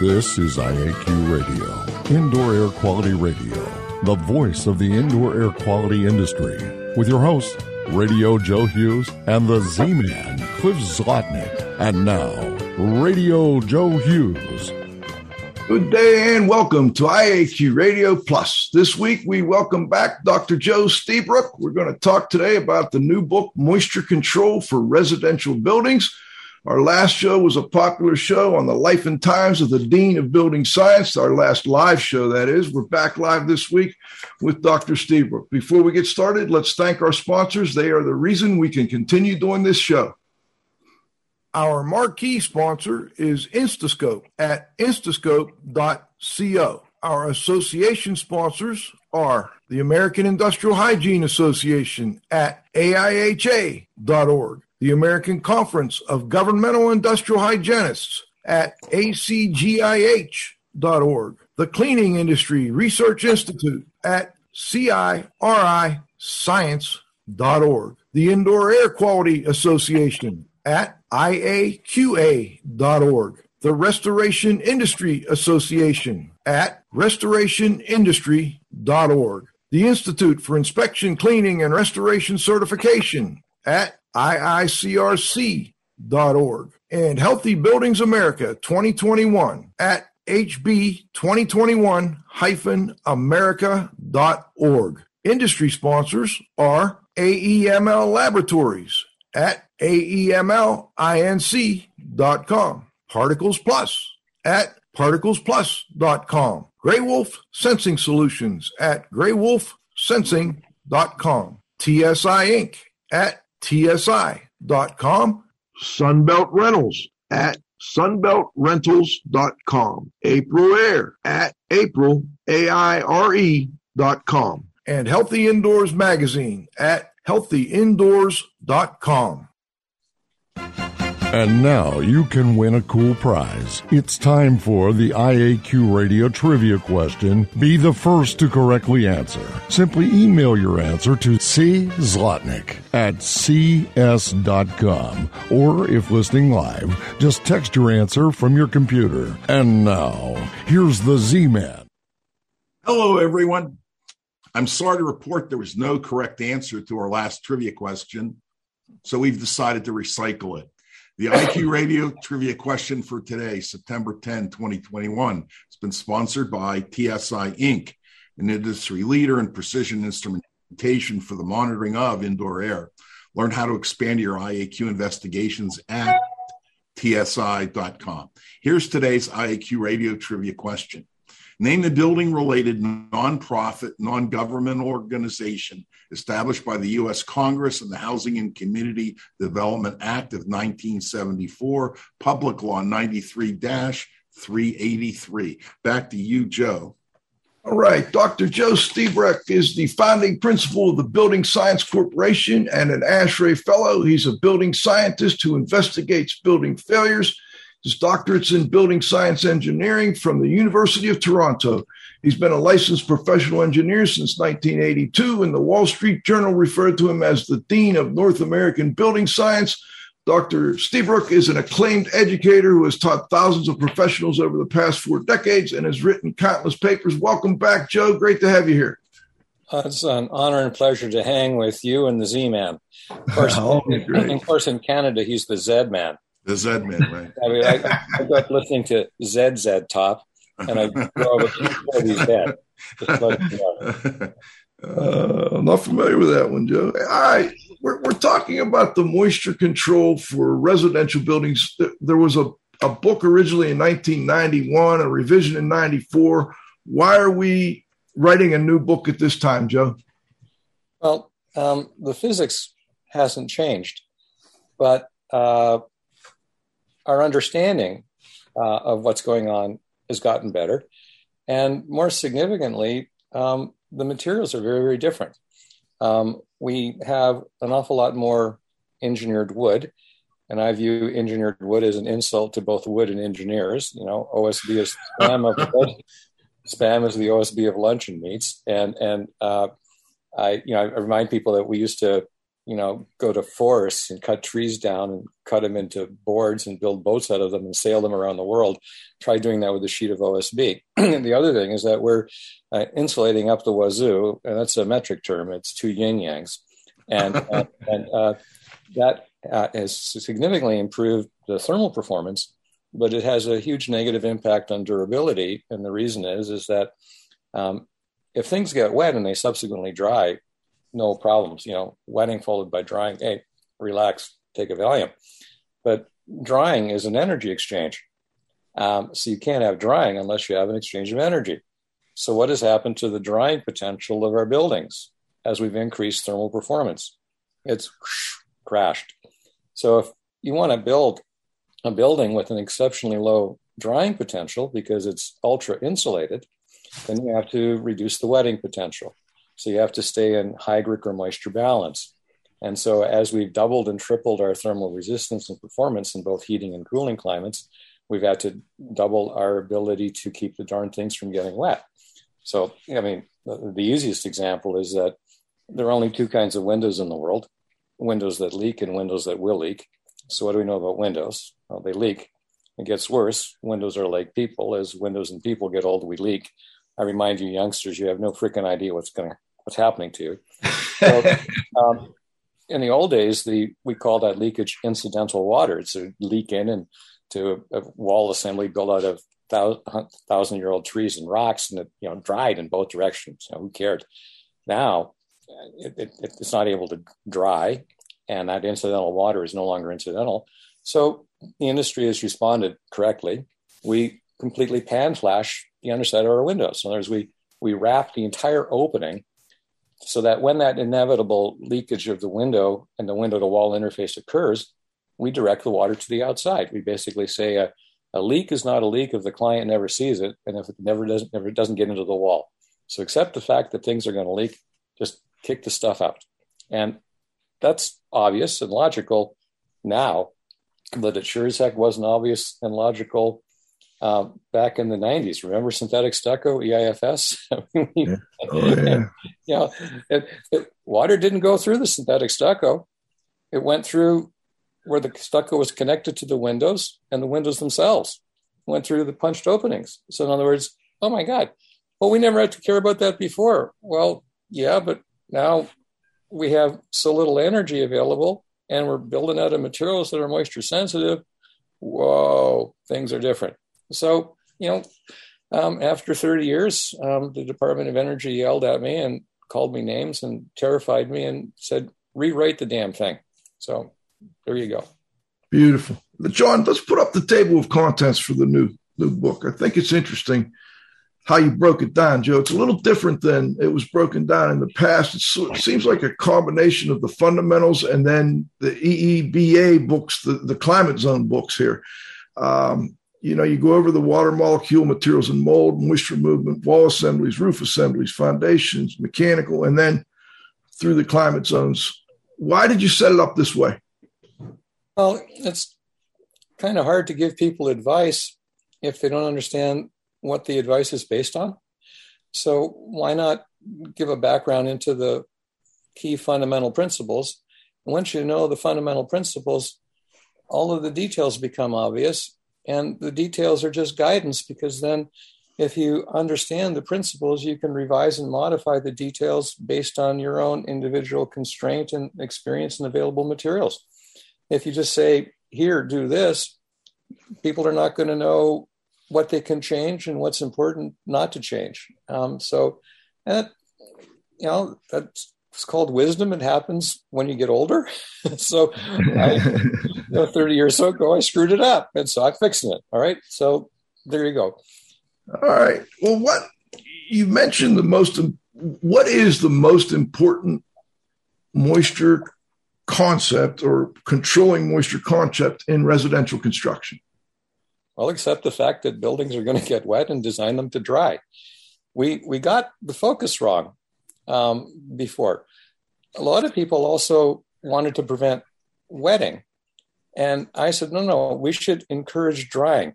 This is IAQ Radio, Indoor Air Quality Radio, the voice of the indoor air quality industry, with your hosts, Radio Joe Hughes and the Z Man, Cliff Zlotnick. And now, Radio Joe Hughes. Good day and welcome to IAQ Radio Plus. This week we welcome back Dr. Joe Lstiburek. We're going to talk today about the new book, Moisture Control for Residential Buildings. Our last show was a popular show on the life and times of the Dean of Building Science, our last live show, that is. We're back live this week with Dr. Lstiburek. Before we get started, let's thank our sponsors. They are the reason we can continue doing this show. Our marquee sponsor is Instascope at instascope.co. Our association sponsors are the American Industrial Hygiene Association at AIHA.org, the American Conference of Governmental Industrial Hygienists at ACGIH.org, the Cleaning Industry Research Institute at CIRIScience.org, the Indoor Air Quality Association at IAQA.org, the Restoration Industry Association at restorationindustry.org, the Institute for Inspection, Cleaning, and Restoration Certification at IICRC.org, and Healthy Buildings America 2021 at HB2021-America.org. Industry sponsors are AEML Laboratories at AEMLINC.com. Particles Plus at particlesplus.com. Grey Wolf Sensing Solutions at greywolfsensing.com. TSI Inc. at tsi.com. Sunbelt Rentals at sunbeltrentals.com. Aprilaire at april, A-I-R-E dot com. And Healthy Indoors Magazine at healthyindoors.com. And now you can win a cool prize. It's time for the IAQ Radio Trivia question. Be the first to correctly answer. Simply email your answer to C. Zlotnick at cs.com. Or if listening live, just text your answer from your computer. And now, here's the Z Man. Hello, everyone. I'm sorry to report there was no correct answer to our last trivia question, so we've decided to recycle it. The IAQ Radio trivia question for today, September 10, 2021, has been sponsored by TSI Inc., an industry leader in precision instrumentation for the monitoring of indoor air. Learn how to expand your IAQ investigations at tsi.com. Here's today's IAQ Radio trivia question. Name the building related nonprofit, non government organization established by the U.S. Congress and the Housing and Community Development Act of 1974, Public Law 93 383. Back to you, Joe. All right. Dr. Joe Lstiburek is the founding principal of the Building Science Corporation and an ASHRAE Fellow. He's a building scientist who investigates building failures his doctorate's in building science engineering from the University of Toronto. He's been a licensed professional engineer since 1982, and the Wall Street Journal referred to him as the Dean of North American Building Science. Dr. Lstiburek is an acclaimed educator who has taught thousands of professionals over the past four decades and has written countless papers. Welcome back, Joe. Great to have you here. Uh, it's an honor and pleasure to hang with you and the Z Man. Of course, oh, of course, in Canada, he's the Z Man. The Z Man, right? I mean, I, I up listening to ZZ Top, and I up with dead. Uh, I'm not familiar with that one, Joe. All right, we're, we're talking about the moisture control for residential buildings. There was a, a book originally in 1991, a revision in 94. Why are we writing a new book at this time, Joe? Well, um, the physics hasn't changed, but uh, our understanding uh, of what's going on has gotten better. And more significantly, um, the materials are very, very different. Um, we have an awful lot more engineered wood, and I view engineered wood as an insult to both wood and engineers. You know, OSB is spam of spam is the OSB of luncheon meats, and and uh, I you know I remind people that we used to you know, go to forests and cut trees down and cut them into boards and build boats out of them and sail them around the world. Try doing that with a sheet of OSB. and the other thing is that we're uh, insulating up the wazoo, and that's a metric term. It's two yin yangs, and uh, and uh, that uh, has significantly improved the thermal performance, but it has a huge negative impact on durability. And the reason is is that um, if things get wet and they subsequently dry, no problems. You know, wetting followed by drying. Hey, relax, take a Valium. But drying is an energy exchange. Um, so you can't have drying unless you have an exchange of energy. So what has happened to the drying potential of our buildings as we've increased thermal performance? It's crashed. So if you want to build a building with an exceptionally low drying potential because it's ultra insulated, then you have to reduce the wetting potential. So you have to stay in hygric or moisture balance. And so as we've doubled and tripled our thermal resistance and performance in both heating and cooling climates, we've had to double our ability to keep the darn things from getting wet. So, I mean, the, easiest example is that there are only two kinds of windows in the world windows that leak and windows that will leak. So, what do we know about windows? Well, they leak. It gets worse. Windows are like people. As windows and people get old, we leak. I remind you, youngsters, you have no freaking idea what's going what's happening to you. So, um, in the old days, the we call that leakage incidental water. It's a leak in and to a, a wall assembly built out of thousand, thousand year old trees and rocks, and it you know dried in both directions. You know, who cared? Now it, it, it's not able to dry, and that incidental water is no longer incidental. So the industry has responded correctly. We completely pan flash the underside of our windows. In other words, we we wrap the entire opening so that when that inevitable leakage of the window and the window to wall interface occurs, we direct the water to the outside. We basically say a, a leak is not a leak if the client never sees it and if it never doesn't never doesn't get into the wall. So accept the fact that things are going to leak, just kick the stuff out. And that's obvious and logical now, but it sure as heck wasn't obvious and logical uh, back in the 90s. Remember synthetic stucco, EIFS? yeah. Oh, yeah. you know, it, it, water didn't go through the synthetic stucco. It went through where the stucco was connected to the windows and the windows themselves went through the punched openings. So in other words, oh my God, well, we never had to care about that before. Well, yeah, but now we have so little energy available and we're building out of materials that are moisture sensitive. Whoa, things are different. So, you know, um, after 30 years, um, the Department of Energy yelled at me and called me names and terrified me and said, rewrite the damn thing. So there you go. Beautiful. John, let's put up the table of contents for the new new book. I think it's interesting how you broke it down, Joe. It's a little different than it was broken down in the past. It seems like a combination of the fundamentals and then the EEBA books, the, the climate zone books here. Um, you know, you go over the water molecule, materials and mold, moisture movement, wall assemblies, roof assemblies, foundations, mechanical, and then through the climate zones. Why did you set it up this way? Well, it's kind of hard to give people advice if they don't understand what the advice is based on. So, why not give a background into the key fundamental principles? Once you know the fundamental principles, all of the details become obvious and the details are just guidance because then if you understand the principles, you can revise and modify the details based on your own individual constraint and experience and available materials. If you just say, here, do this, people are not going to know what they can change and what's important not to change. Um, so, that, you know, that's it's called wisdom. It happens when you get older. so, I, know, 30 years ago, I screwed it up. And so I'm fixing it. All right. So there you go. All right. Well, what you mentioned the most, what is the most important moisture concept or controlling moisture concept in residential construction? Well, except the fact that buildings are going to get wet and design them to dry. We, we got the focus wrong um, before. A lot of people also wanted to prevent wetting. And I said, no, no, we should encourage drying.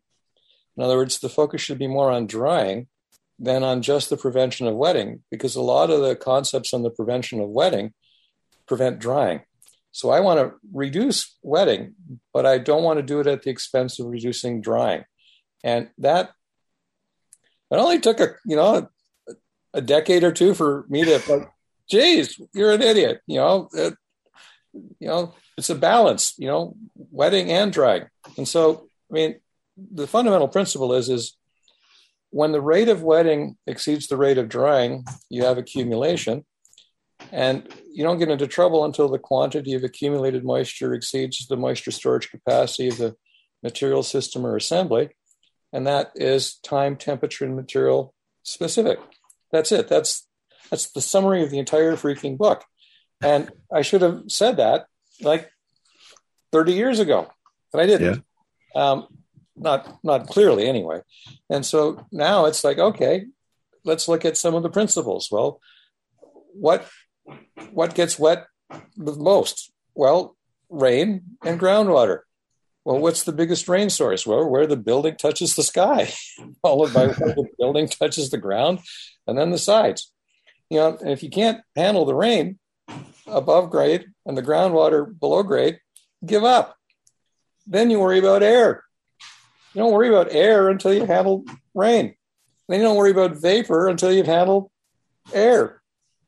In other words, the focus should be more on drying than on just the prevention of wetting, because a lot of the concepts on the prevention of wetting prevent drying. So I want to reduce wetting, but I don't want to do it at the expense of reducing drying. And that it only took a you know a decade or two for me to like, geez, you're an idiot. You know, it, you know, it's a balance. You know, wetting and drying. And so, I mean, the fundamental principle is is when the rate of wetting exceeds the rate of drying, you have accumulation. And you don't get into trouble until the quantity of accumulated moisture exceeds the moisture storage capacity of the material system or assembly. And that is time, temperature, and material specific. That's it. That's that's the summary of the entire freaking book. And I should have said that like 30 years ago, but I didn't. Yeah. Um, not not clearly anyway. And so now it's like, okay, let's look at some of the principles. Well, what what gets wet the most? Well, rain and groundwater. Well, what's the biggest rain source? Well, where the building touches the sky, followed by where the building touches the ground, and then the sides. You know, if you can't handle the rain above grade and the groundwater below grade, give up. Then you worry about air. You don't worry about air until you handle rain. Then you don't worry about vapor until you've handled air.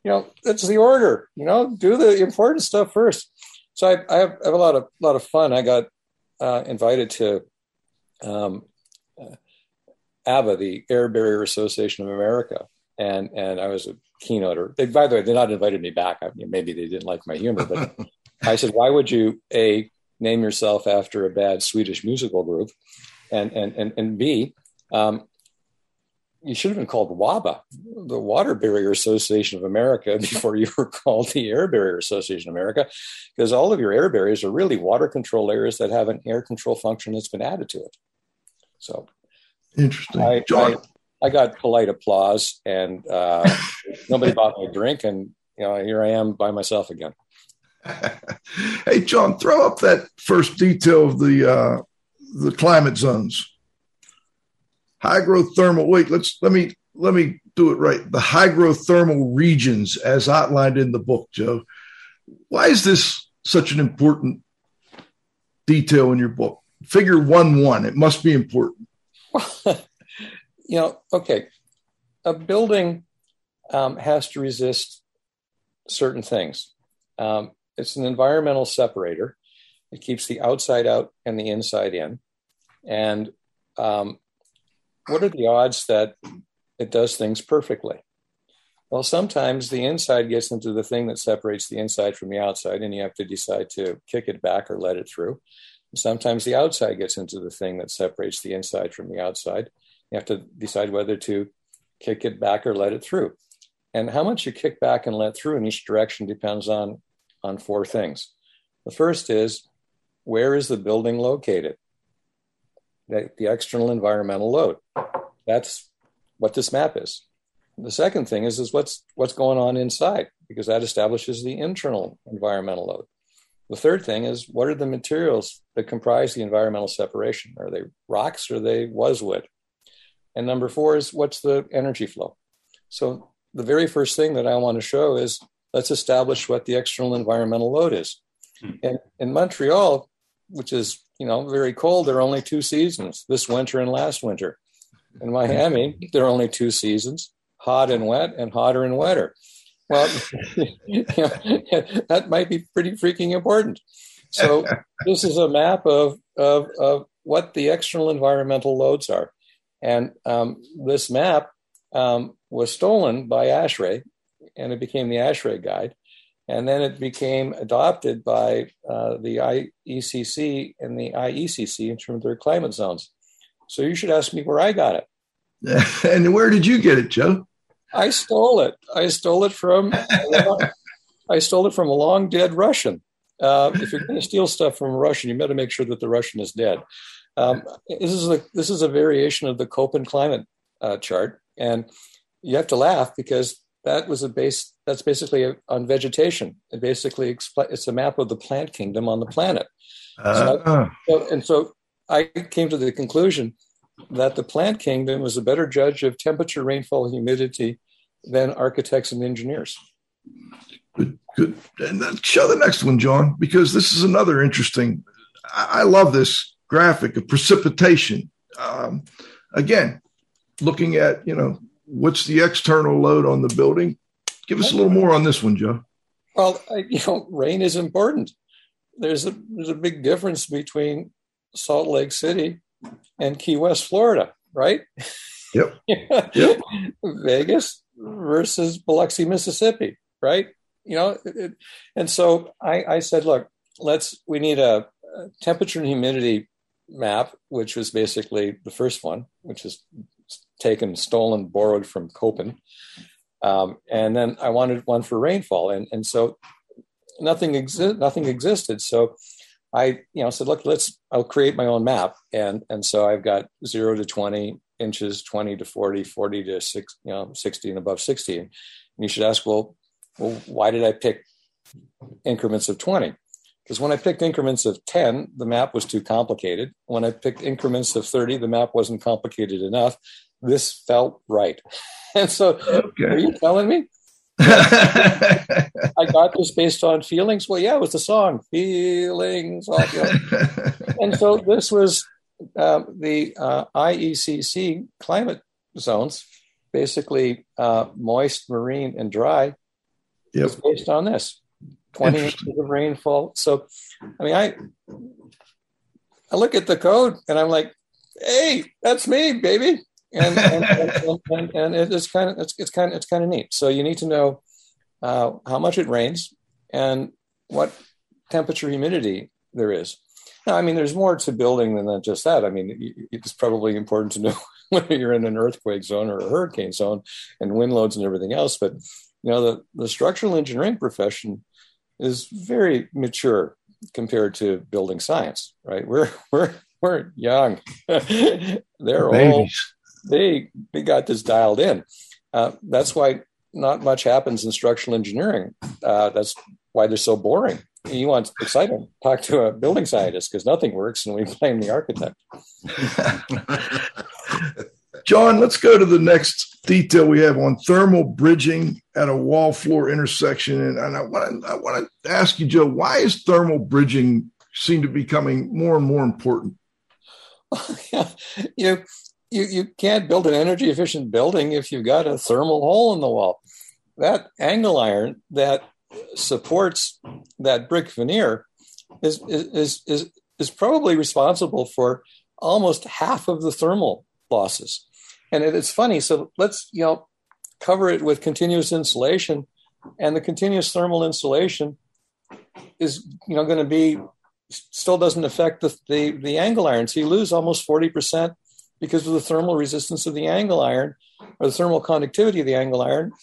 You know, that's the order. You know, do the important stuff first. So I, I, have, I have, a lot of lot of fun. I got uh, invited to um, uh, ABA, the Air Barrier Association of America, and and I was a keynoter. They, by the way, they not invited me back. I mean, maybe they didn't like my humor, but I said, why would you a name yourself after a bad Swedish musical group? and and and, and B, um, you should have been called WABA, the Water Barrier Association of America, before you were called the Air Barrier Association of America, because all of your air barriers are really water control areas that have an air control function that's been added to it. So interesting. I, I, I got polite applause, and uh, nobody bought my drink, and you know here I am by myself again. hey, John, throw up that first detail of the uh, the climate zones. Hygrothermal. Wait, let's let me let me do it right. The hygrothermal regions, as outlined in the book, Joe. Why is this such an important detail in your book? Figure one one. It must be important. you know, okay. A building um, has to resist certain things. Um, it's an environmental separator. It keeps the outside out and the inside in. And um, what are the odds that it does things perfectly? Well, sometimes the inside gets into the thing that separates the inside from the outside, and you have to decide to kick it back or let it through. Sometimes the outside gets into the thing that separates the inside from the outside. You have to decide whether to kick it back or let it through. And how much you kick back and let through in each direction depends on, on four things. The first is where is the building located? The, the external environmental load. That's what this map is. The second thing is, is what's what's going on inside, because that establishes the internal environmental load. The third thing is what are the materials that comprise the environmental separation? Are they rocks or are they was wood? And number four is what's the energy flow? So the very first thing that I want to show is let's establish what the external environmental load is. Hmm. And in Montreal, which is you know very cold, there are only two seasons: this winter and last winter. In Miami, there are only two seasons: hot and wet, and hotter and wetter. Well, you know, that might be pretty freaking important. So this is a map of, of, of what the external environmental loads are. And um, this map um, was stolen by ASHRAE, and it became the ASHRAE Guide and then it became adopted by uh, the IECC and the IECC in terms of their climate zones. So you should ask me where I got it. and where did you get it, Joe? I stole it. I stole it from. I stole it from a long dead Russian. Uh, if you're going to steal stuff from a Russian, you better make sure that the Russian is dead. Um, this is a this is a variation of the Köppen climate uh, chart, and you have to laugh because that was a base that's basically on vegetation it basically expl- it's a map of the plant kingdom on the planet uh, I, so, and so i came to the conclusion that the plant kingdom was a better judge of temperature rainfall humidity than architects and engineers Good, good. And then show the next one, John, because this is another interesting. I, I love this graphic of precipitation. Um, again, looking at you know what's the external load on the building. Give us a little more on this one, Joe. Well, you know, rain is important. There's a there's a big difference between Salt Lake City and Key West, Florida, right? Yep. yep. Vegas versus Biloxi, Mississippi, right? You know, it, and so I, I, said, look, let's we need a, a temperature and humidity map, which was basically the first one, which is taken, stolen, borrowed from Köppen. Um, and then I wanted one for rainfall, and and so nothing exi- nothing existed. So I you know said, look, let's I'll create my own map, and and so I've got zero to twenty inches, twenty to 40, 40 to six, you know, sixty and above sixty. And you should ask, well, well, why did I pick increments of twenty? Because when I picked increments of 10, the map was too complicated. When I picked increments of 30, the map wasn't complicated enough. This felt right. And so, okay. are you telling me? I got this based on feelings. Well, yeah, it was the song "Feelings." and so this was uh, the uh, IECC climate zones, basically uh, moist, marine, and dry. Yep. based on this. 20 inches of rainfall. So, I mean, I I look at the code and I'm like, hey, that's me, baby. And and, and, and, and it's kind of it's, it's kind of it's kind of neat. So you need to know uh, how much it rains and what temperature humidity there is. Now, I mean, there's more to building than just that. I mean, it's probably important to know whether you're in an earthquake zone or a hurricane zone and wind loads and everything else. But you know, the, the structural engineering profession is very mature compared to building science, right? We're we're we're young. They're old. They they got this dialed in. Uh, that's why not much happens in structural engineering. Uh, that's why they're so boring. You want excitement? Talk to a building scientist because nothing works, and we blame the architect. John, let's go to the next detail we have on thermal bridging at a wall floor intersection. And, and I want to I want to ask you, Joe, why is thermal bridging seem to be becoming more and more important? you you you can't build an energy efficient building if you've got a thermal hole in the wall. That angle iron that supports that brick veneer is is is is probably responsible for almost half of the thermal losses. And it's funny. So let's, you know, cover it with continuous insulation. And the continuous thermal insulation is, you know, going to be still doesn't affect the, the, the angle iron. So you lose almost 40% because of the thermal resistance of the angle iron or the thermal conductivity of the angle iron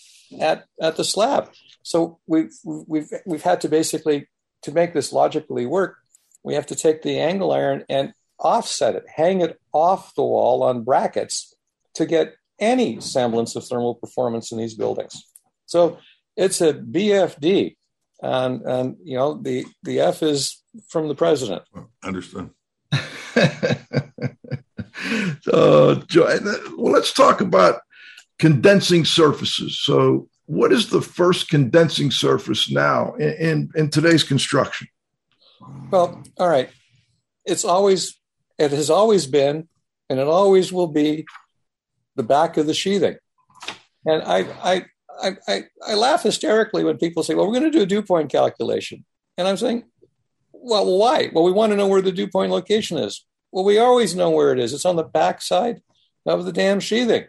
at, at the slab. So we've, we've, we've had to basically, to make this logically work, we have to take the angle iron and offset it, hang it off the wall on brackets to get any semblance of thermal performance in these buildings. So it's a BFD, and and you know the the F is from the president. Understood. so, uh, well, let's talk about condensing surfaces. So, what is the first condensing surface now in, in, in today's construction? Well, all right. It's always it has always been, and it always will be, the back of the sheathing. And I, I, I, I, I laugh hysterically when people say, "Well, we're going to do a dew point calculation," and I'm saying, "Well, why? Well, we want to know where the dew point location is. Well, we always know where it is. It's on the back side of the damn sheathing."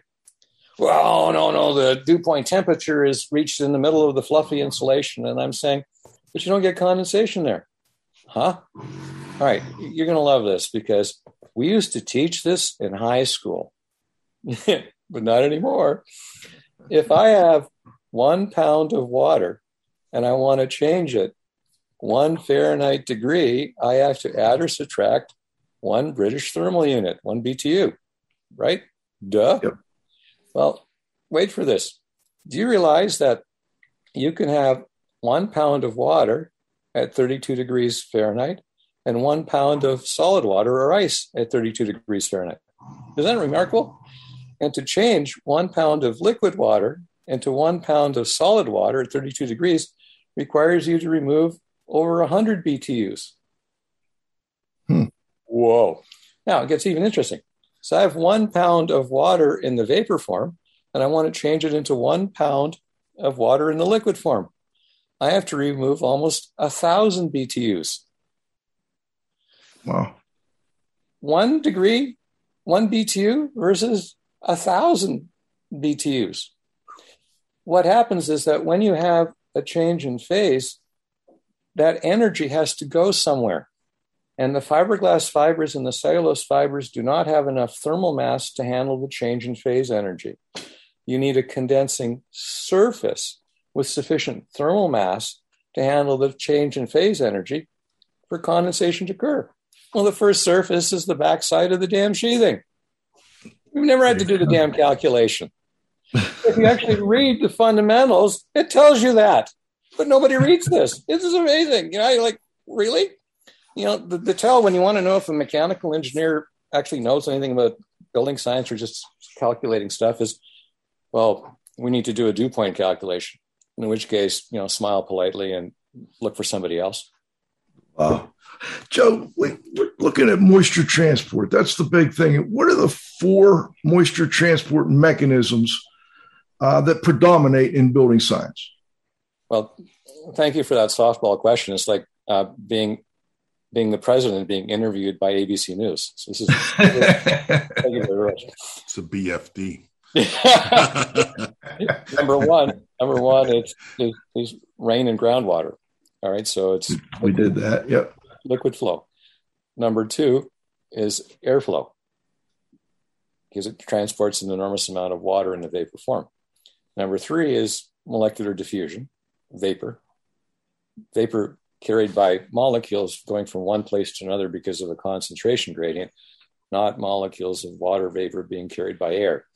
Well, no, no, the dew point temperature is reached in the middle of the fluffy insulation, and I'm saying, but you don't get condensation there, huh? All right, you're going to love this because we used to teach this in high school, but not anymore. If I have one pound of water and I want to change it one Fahrenheit degree, I have to add or subtract one British thermal unit, one BTU, right? Duh. Yep. Well, wait for this. Do you realize that you can have one pound of water at 32 degrees Fahrenheit and one pound of solid water or ice at 32 degrees Fahrenheit. Isn't that remarkable? And to change one pound of liquid water into one pound of solid water at 32 degrees requires you to remove over 100 BTUs. Hmm. Whoa. Now it gets even interesting. So I have one pound of water in the vapor form, and I want to change it into one pound of water in the liquid form. I have to remove almost a thousand BTUs. Wow. One degree, one BTU versus a thousand BTUs. What happens is that when you have a change in phase, that energy has to go somewhere. And the fiberglass fibers and the cellulose fibers do not have enough thermal mass to handle the change in phase energy. You need a condensing surface with sufficient thermal mass to handle the change in phase energy for condensation to occur. Well, the first surface is the backside of the damn sheathing. We've never had to do the damn calculation. if you actually read the fundamentals, it tells you that. But nobody reads this. This is amazing. You know, you're like, really? You know, the, the tell when you want to know if a mechanical engineer actually knows anything about building science or just calculating stuff is, well, we need to do a dew point calculation. In which case, you know, smile politely and look for somebody else. Wow. Joe, we, are looking at moisture transport. That's the big thing. What are the four moisture transport mechanisms uh, that predominate in building science? Well, thank you for that softball question. It's like uh, being being the president being interviewed by ABC News. So this is thank you very much. It's a BFD. number one, number one, it's, it's rain and groundwater. All right, so it's we did that. Yep liquid flow. Number two is airflow, because it transports an enormous amount of water in the vapor form. Number three is molecular diffusion, vapor. Vapor carried by molecules going from one place to another because of a concentration gradient, not molecules of water vapor being carried by air.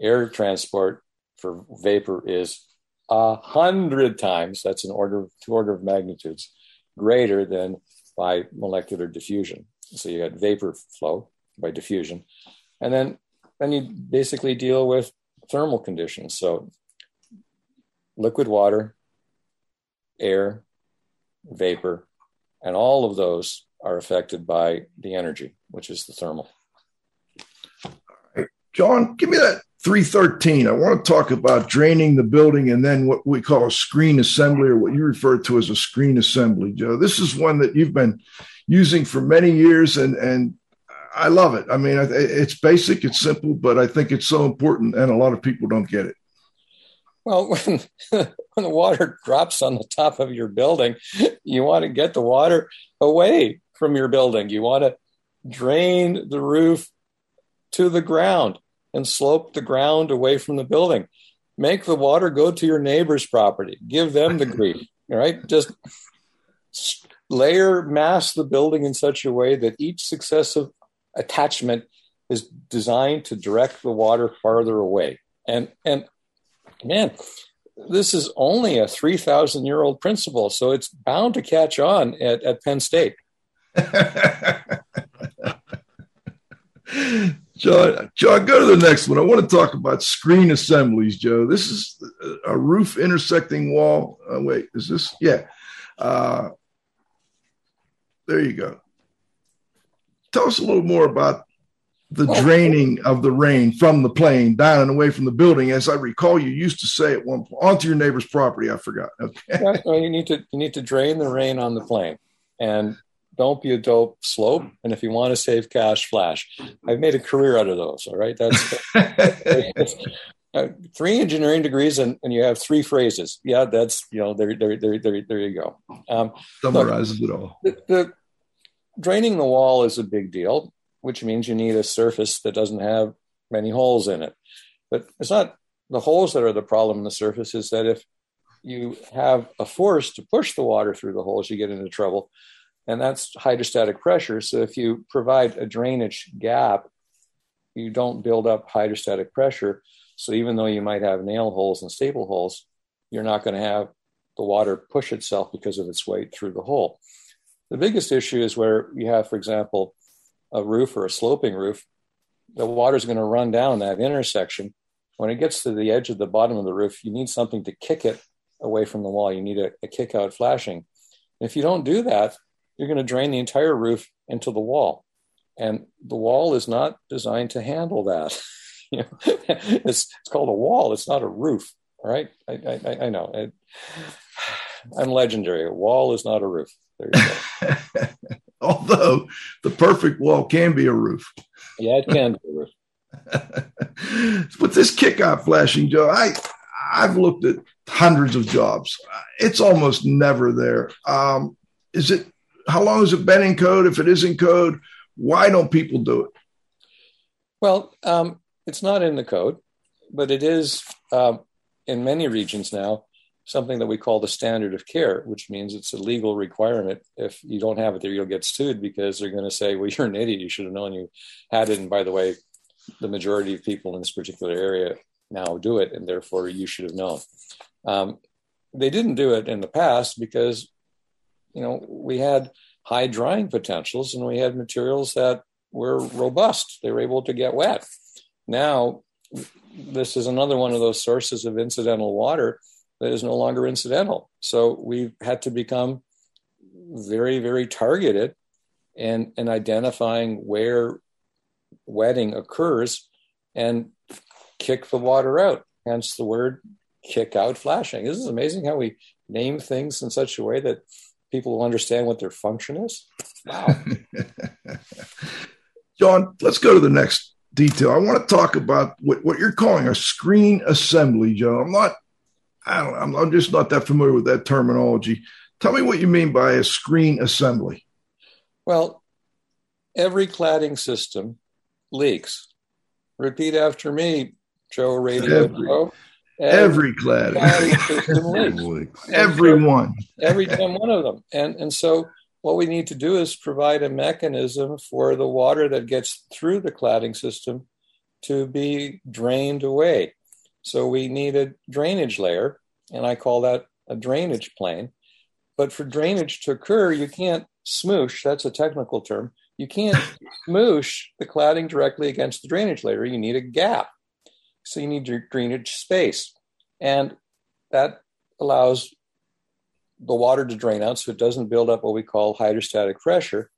Air transport for vapor is a hundred times, that's an order, two order of magnitudes, greater than by molecular diffusion. So you got vapor flow by diffusion. And then, then you basically deal with thermal conditions. So liquid water, air, vapor, and all of those are affected by the energy, which is the thermal. All right. John, give me that 313. I want to talk about draining the building and then what we call a screen assembly or what you refer to as a screen assembly, Joe. This is one that you've been using for many years and, and I love it. I mean, it's basic, it's simple, but I think it's so important and a lot of people don't get it. Well, when, when the water drops on the top of your building, you want to get the water away from your building. You want to drain the roof to the ground and slope the ground away from the building. Make the water go to your neighbor's property. Give them the grief. Right? Just layer mass the building in such a way that each successive attachment is designed to direct the water farther away. And and man, this is only a 3,000 year old principle, so it's bound to catch on at, at Penn State. John, John, go to the next one. I want to talk about screen assemblies, Joe. This is a roof intersecting wall. Uh, wait, is this? Yeah. Uh, there you go. Tell us a little more about the draining of the rain from the plane down and away from the building. As I recall, you used to say at one point, onto your neighbor's property. I forgot. Okay. Well, you need to you need to drain the rain on the plane, and don't be a dope slope. And if you want to save cash, flash. I've made a career out of those. All right. That's uh, three engineering degrees and, and you have three phrases. Yeah, that's, you know, there, there, there, there, there you go. Um, Summarizes look, it all. The, the, draining the wall is a big deal, which means you need a surface that doesn't have many holes in it. But it's not the holes that are the problem in the surface, is that if you have a force to push the water through the holes, you get into trouble and that's hydrostatic pressure. So if you provide a drainage gap, you don't build up hydrostatic pressure. So even though you might have nail holes and staple holes, you're not going to have the water push itself because of its weight through the hole. The biggest issue is where you have, for example, a roof or a sloping roof, the water is going to run down that intersection. When it gets to the edge of the bottom of the roof, you need something to kick it away from the wall. You need a, a kick out flashing. And if you don't do that, you're going to drain the entire roof into the wall. And the wall is not designed to handle that. you know, it's, it's called a wall. It's not a roof. Right? I, I, I know. I, I'm legendary. A wall is not a roof. Although the perfect wall can be a roof. Yeah, it can be a roof. With this kick-out flashing, Joe, I I've looked at hundreds of jobs. It's almost never there. Um, is it? How long has it been in code? If it is in code, why don't people do it? Well, um, it's not in the code, but it is um, in many regions now something that we call the standard of care, which means it's a legal requirement. If you don't have it there, you'll get sued because they're going to say, well, you're an idiot. You should have known you had it. And by the way, the majority of people in this particular area now do it, and therefore you should have known. Um, they didn't do it in the past because, you know, we had high drying potentials and we had materials that were robust. They were able to get wet. Now, this is another one of those sources of incidental water that is no longer incidental. So we've had to become very, very targeted in, in identifying where wetting occurs and kick the water out. Hence the word kick out flashing. This is amazing how we name things in such a way that people will understand what their function is. Wow. John, let's go to the next detail. I want to talk about what, what you're calling a screen assembly, Joe. I'm not I don't, I'm, I'm just not that familiar with that terminology. Tell me what you mean by a screen assembly. Well, every cladding system leaks. Repeat after me, Joe Radio. Every, Joe. Every, every cladding, cladding system leaks. Everyone. Every time one of them. And, and so what we need to do is provide a mechanism for the water that gets through the cladding system to be drained away. So we need a drainage layer, and I call that a drainage plane. But for drainage to occur, you can't smoosh, that's a technical term. You can't smoosh the cladding directly against the drainage layer. You need a gap. So you need your drainage space. And that allows the water to drain out so it doesn't build up what we call hydrostatic pressure.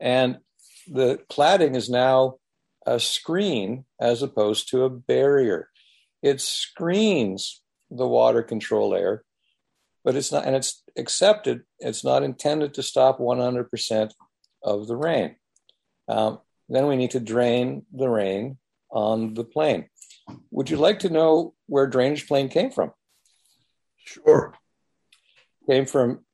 And the cladding is now a screen as opposed to a barrier it screens the water control layer, but it's not, and it's accepted, it's not intended to stop 100% of the rain. Um, then we need to drain the rain on the plane. Would you like to know where drainage plane came from? Sure. Came from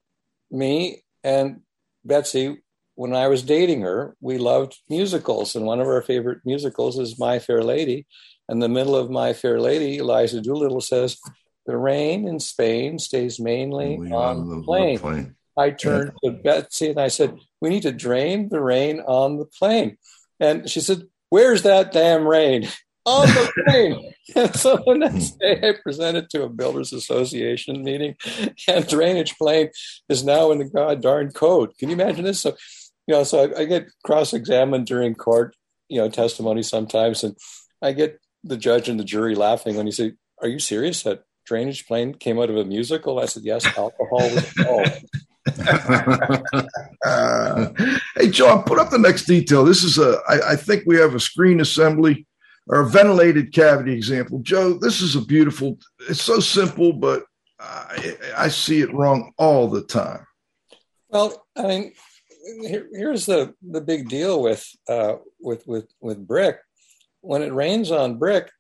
me and Betsy when I was dating her. We loved musicals, and one of our favorite musicals is My Fair Lady. In the middle of My Fair Lady, Eliza Doolittle says, The rain in Spain stays mainly on, on the, plane. the, plane. I turned yeah. to Betsy and I said, We need to drain the rain on the plane. And she said, Where's that damn rain? On the plane. and so the next day I presented to a builders association meeting and drainage plane is now in the god darn code. Can you imagine this? So, you know, so I, I get cross-examined during court, you know, testimony sometimes and I get the judge and the jury laughing when you say, "Are you serious? That drainage plane came out of a musical?" I said, "Yes, alcohol was involved." uh, hey, John, put up the next detail. This is a. I, I think we have a screen assembly or a ventilated cavity example. Joe, this is a beautiful. It's so simple, but I, I see it wrong all the time. Well, I mean, here, here's the the big deal with uh, with with with brick when it rains on brick,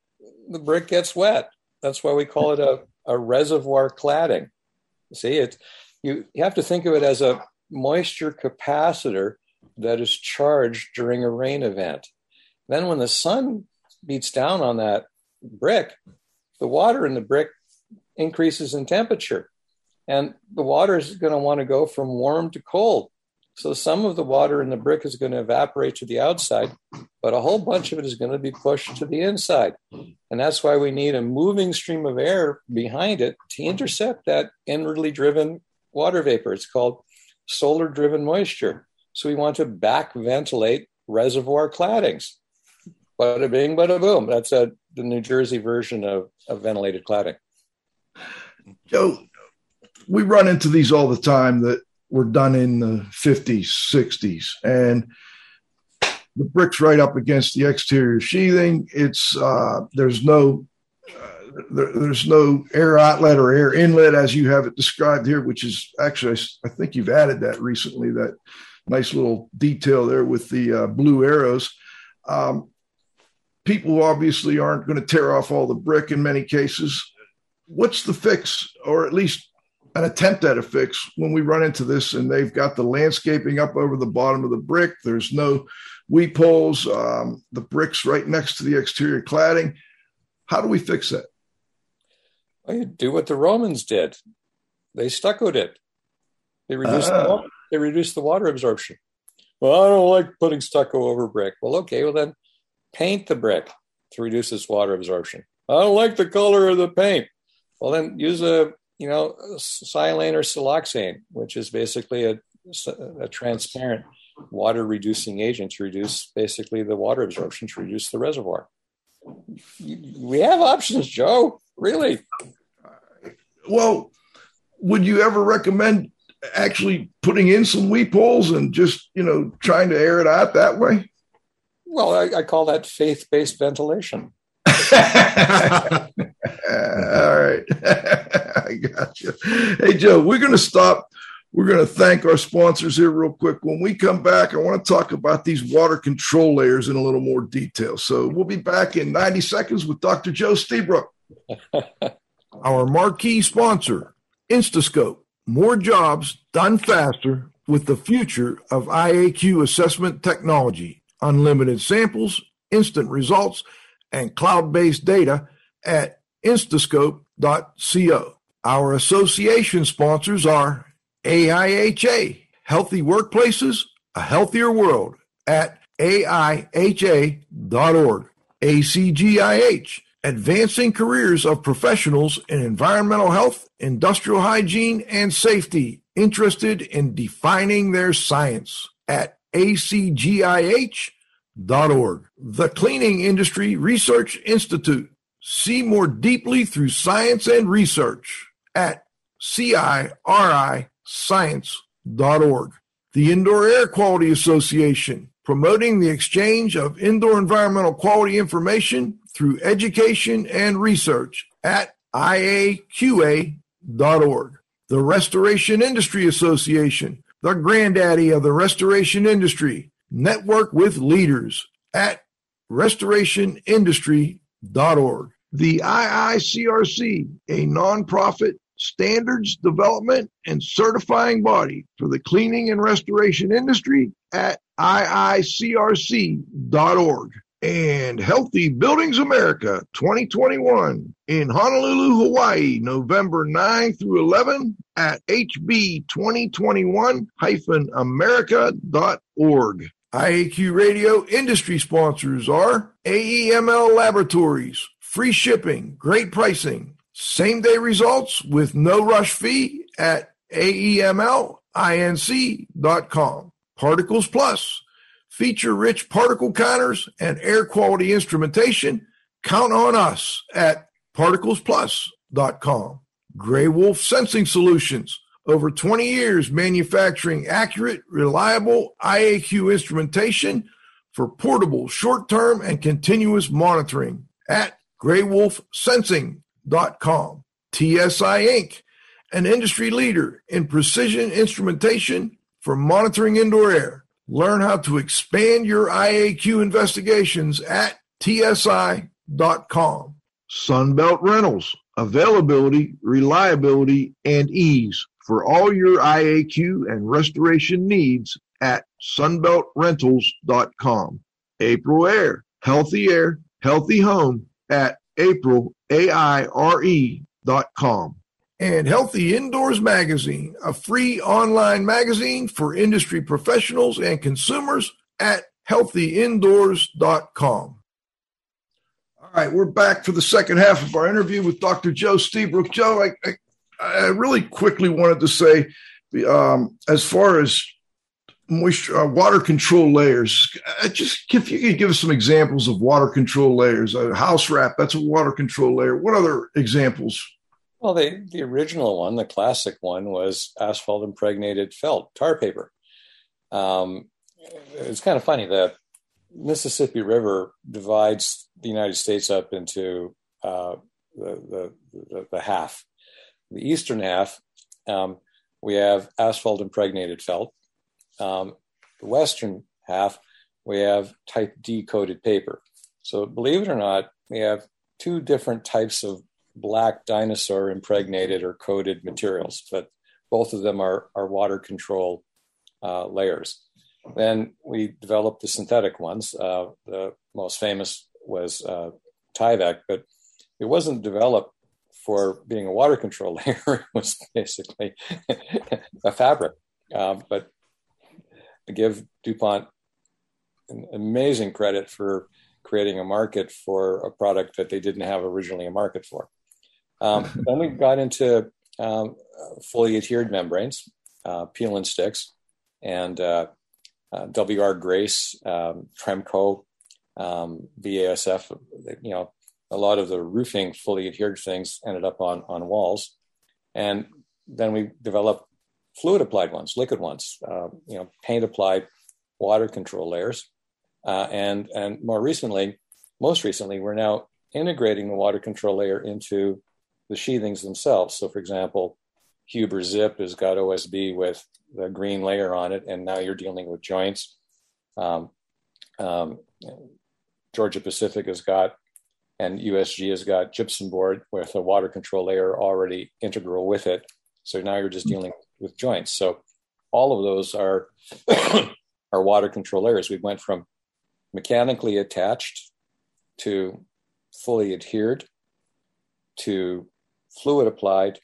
the brick gets wet. That's why we call it a, a reservoir cladding. See, it you, you have to think of it as a moisture capacitor that is charged during a rain event. Then, when the sun beats down on that brick, the water in the brick increases in temperature. And the water is going to want to go from warm to cold. So some of the water in the brick is going to evaporate to the outside, but a whole bunch of it is going to be pushed to the inside. And that's why we need a moving stream of air behind it to intercept that inwardly driven water vapor. It's called solar driven moisture. So we want to back ventilate reservoir claddings. Bada bing, bada boom. That's a, the New Jersey version of, of ventilated cladding. Joe, we run into these all the time that were done in the 50s, 60s, and the bricks right up against the exterior sheathing. It's uh, there's no uh, there, there's no air outlet or air inlet as you have it described here, which is actually I think you've added that recently. That nice little detail there with the uh, blue arrows. Um, people obviously aren't going to tear off all the brick in many cases. What's the fix, or at least an attempt at a fix when we run into this and they've got the landscaping up over the bottom of the brick? There's no weep holes, um, the bricks right next to the exterior cladding. How do we fix that? Well, you do what the Romans did. They stuccoed it. They reduced, uh, the, ah. they reduced the water absorption. Well, I don't like putting stucco over brick. Well, okay, well then paint the brick to reduce its water absorption. I don't like the color of the paint. Well, then use a you know silane or siloxane, which is basically a, a transparent water reducing agent to reduce basically the water absorption to reduce the reservoir. We have options, Joe. Really. Well, would you ever recommend actually putting in some weep holes and just you know trying to air it out that way? Well, I, I call that faith based ventilation. All right. I got you. Hey, Joe, we're going to stop. We're going to thank our sponsors here real quick. When we come back, I want to talk about these water control layers in a little more detail. So we'll be back in 90 seconds with Dr. Joe Lstiburek. our marquee sponsor, Instascope. More jobs done faster with the future of IAQ assessment technology unlimited samples, instant results, and cloud based data at instascope.co. Our association sponsors are AIHA, Healthy Workplaces, A Healthier World at AIHA.org. ACGIH, Advancing Careers of Professionals in Environmental Health, Industrial Hygiene, and Safety, interested in defining their science at acgih.org. The Cleaning Industry Research Institute. See more deeply through science and research at ciriscience.org. The Indoor Air Quality Association, promoting the exchange of indoor environmental quality information through education and research at iaqa.org. The Restoration Industry Association, the granddaddy of the restoration industry. Network with leaders at restorationindustry.org. The IICRC, a nonprofit standards development and certifying body for the cleaning and restoration industry at iicrc.org and Healthy Buildings America 2021 in Honolulu, Hawaii, November 9 through 11 at hb2021-america.org. IAQ Radio industry sponsors are AEML Laboratories, free shipping, great pricing, same day results with no rush fee at AEMLINC.com. Particles Plus, feature rich particle counters, and air quality instrumentation, count on us at particlesplus.com. Gray Wolf Sensing Solutions, over 20 years manufacturing accurate, reliable IAQ instrumentation for portable, short term, and continuous monitoring at graywolfsensing.com. TSI Inc., an industry leader in precision instrumentation for monitoring indoor air Learn how to expand your IAQ investigations at tsi.com. Sunbelt Rentals, availability, reliability, and ease for all your IAQ and restoration needs at sunbeltrentals.com. Aprilaire, healthy air, healthy home at aprilaire.com and Healthy Indoors Magazine, a free online magazine for industry professionals and consumers at healthyindoors.com. All right, we're back for the second half of our interview with Dr. Joe Lstiburek. Joe, I, I, I really quickly wanted to say, um, as far as moisture, uh, water control layers, uh, just if you could give us some examples of water control layers, a house wrap, that's a water control layer. What other examples Well, the, the original one, the classic one, was asphalt impregnated felt, tar paper. Um, it's kind of funny. that Mississippi River divides the United States up into uh, the, the, the, the, half. The eastern half, um, we have asphalt impregnated felt. Um, the western half, we have type D coated paper. So, believe it or not, we have two different types of black dinosaur impregnated or coated materials, but both of them are, are water control uh, layers. Then we developed the synthetic ones. Uh, the most famous was uh, Tyvek, but it wasn't developed for being a water control layer. was basically a fabric. Uh, but I give DuPont an amazing credit for creating a market for a product that they didn't have originally a market for. Um, then we got into um, fully adhered membranes, uh, peel and sticks, and uh, uh, WR Grace, um, Tremco, um, BASF. You know, a lot of the roofing fully adhered things ended up on on walls, and then we developed fluid applied ones, liquid ones. Uh, you know, paint applied water control layers, uh, and and more recently, most recently, we're now integrating the water control layer into the sheathings themselves. So, for example, Huber Zip has got OSB with the green layer on it, and now you're dealing with joints. Um, um, Georgia Pacific has got, and USG has got gypsum board with a water control layer already integral with it. So now you're just mm-hmm. dealing with joints. So all of those are are water control layers. We went from mechanically attached to fully adhered to fluid applied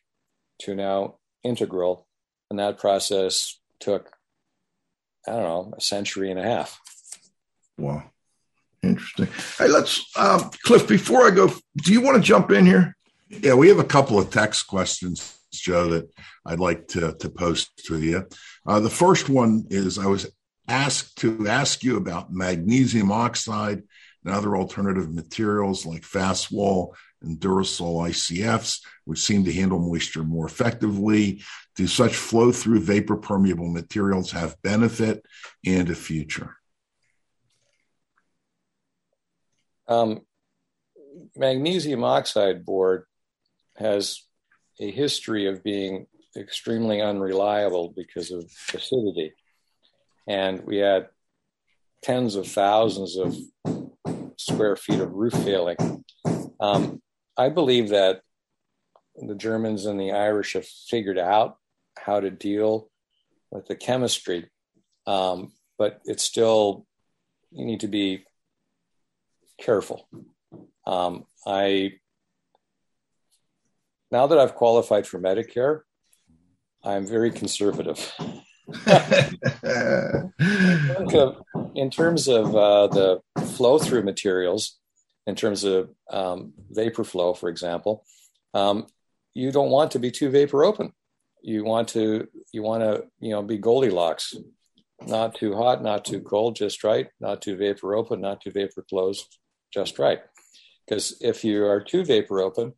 to now integral. And that process took, I don't know, a century and a half. Wow. Interesting. Hey, let's, um, Cliff, before I go, do you want to jump in here? Yeah, we have a couple of text questions, Joe, that I'd like to, to post to you. Uh, the first one is I was asked to ask you about magnesium oxide and other alternative materials like Faswall and Durisol ICFs, which seem to handle moisture more effectively. Do such flow through vapor permeable materials have benefit and a future? Um, magnesium oxide board has a history of being extremely unreliable because of acidity. And we had tens of thousands of square feet of roof failing. Um, I believe that the Germans and the Irish have figured out how to deal with the chemistry, um, but it's still you need to be careful. Um, I now that I've qualified for Medicare, I'm very conservative. in terms of uh, the flow through materials, in terms of um, vapor flow, for example, um, you don't want to be too vapor open. You want to you want to you know be Goldilocks, not too hot, not too cold, just right. Not too vapor open, not too vapor closed, just right. Because if you are too vapor open,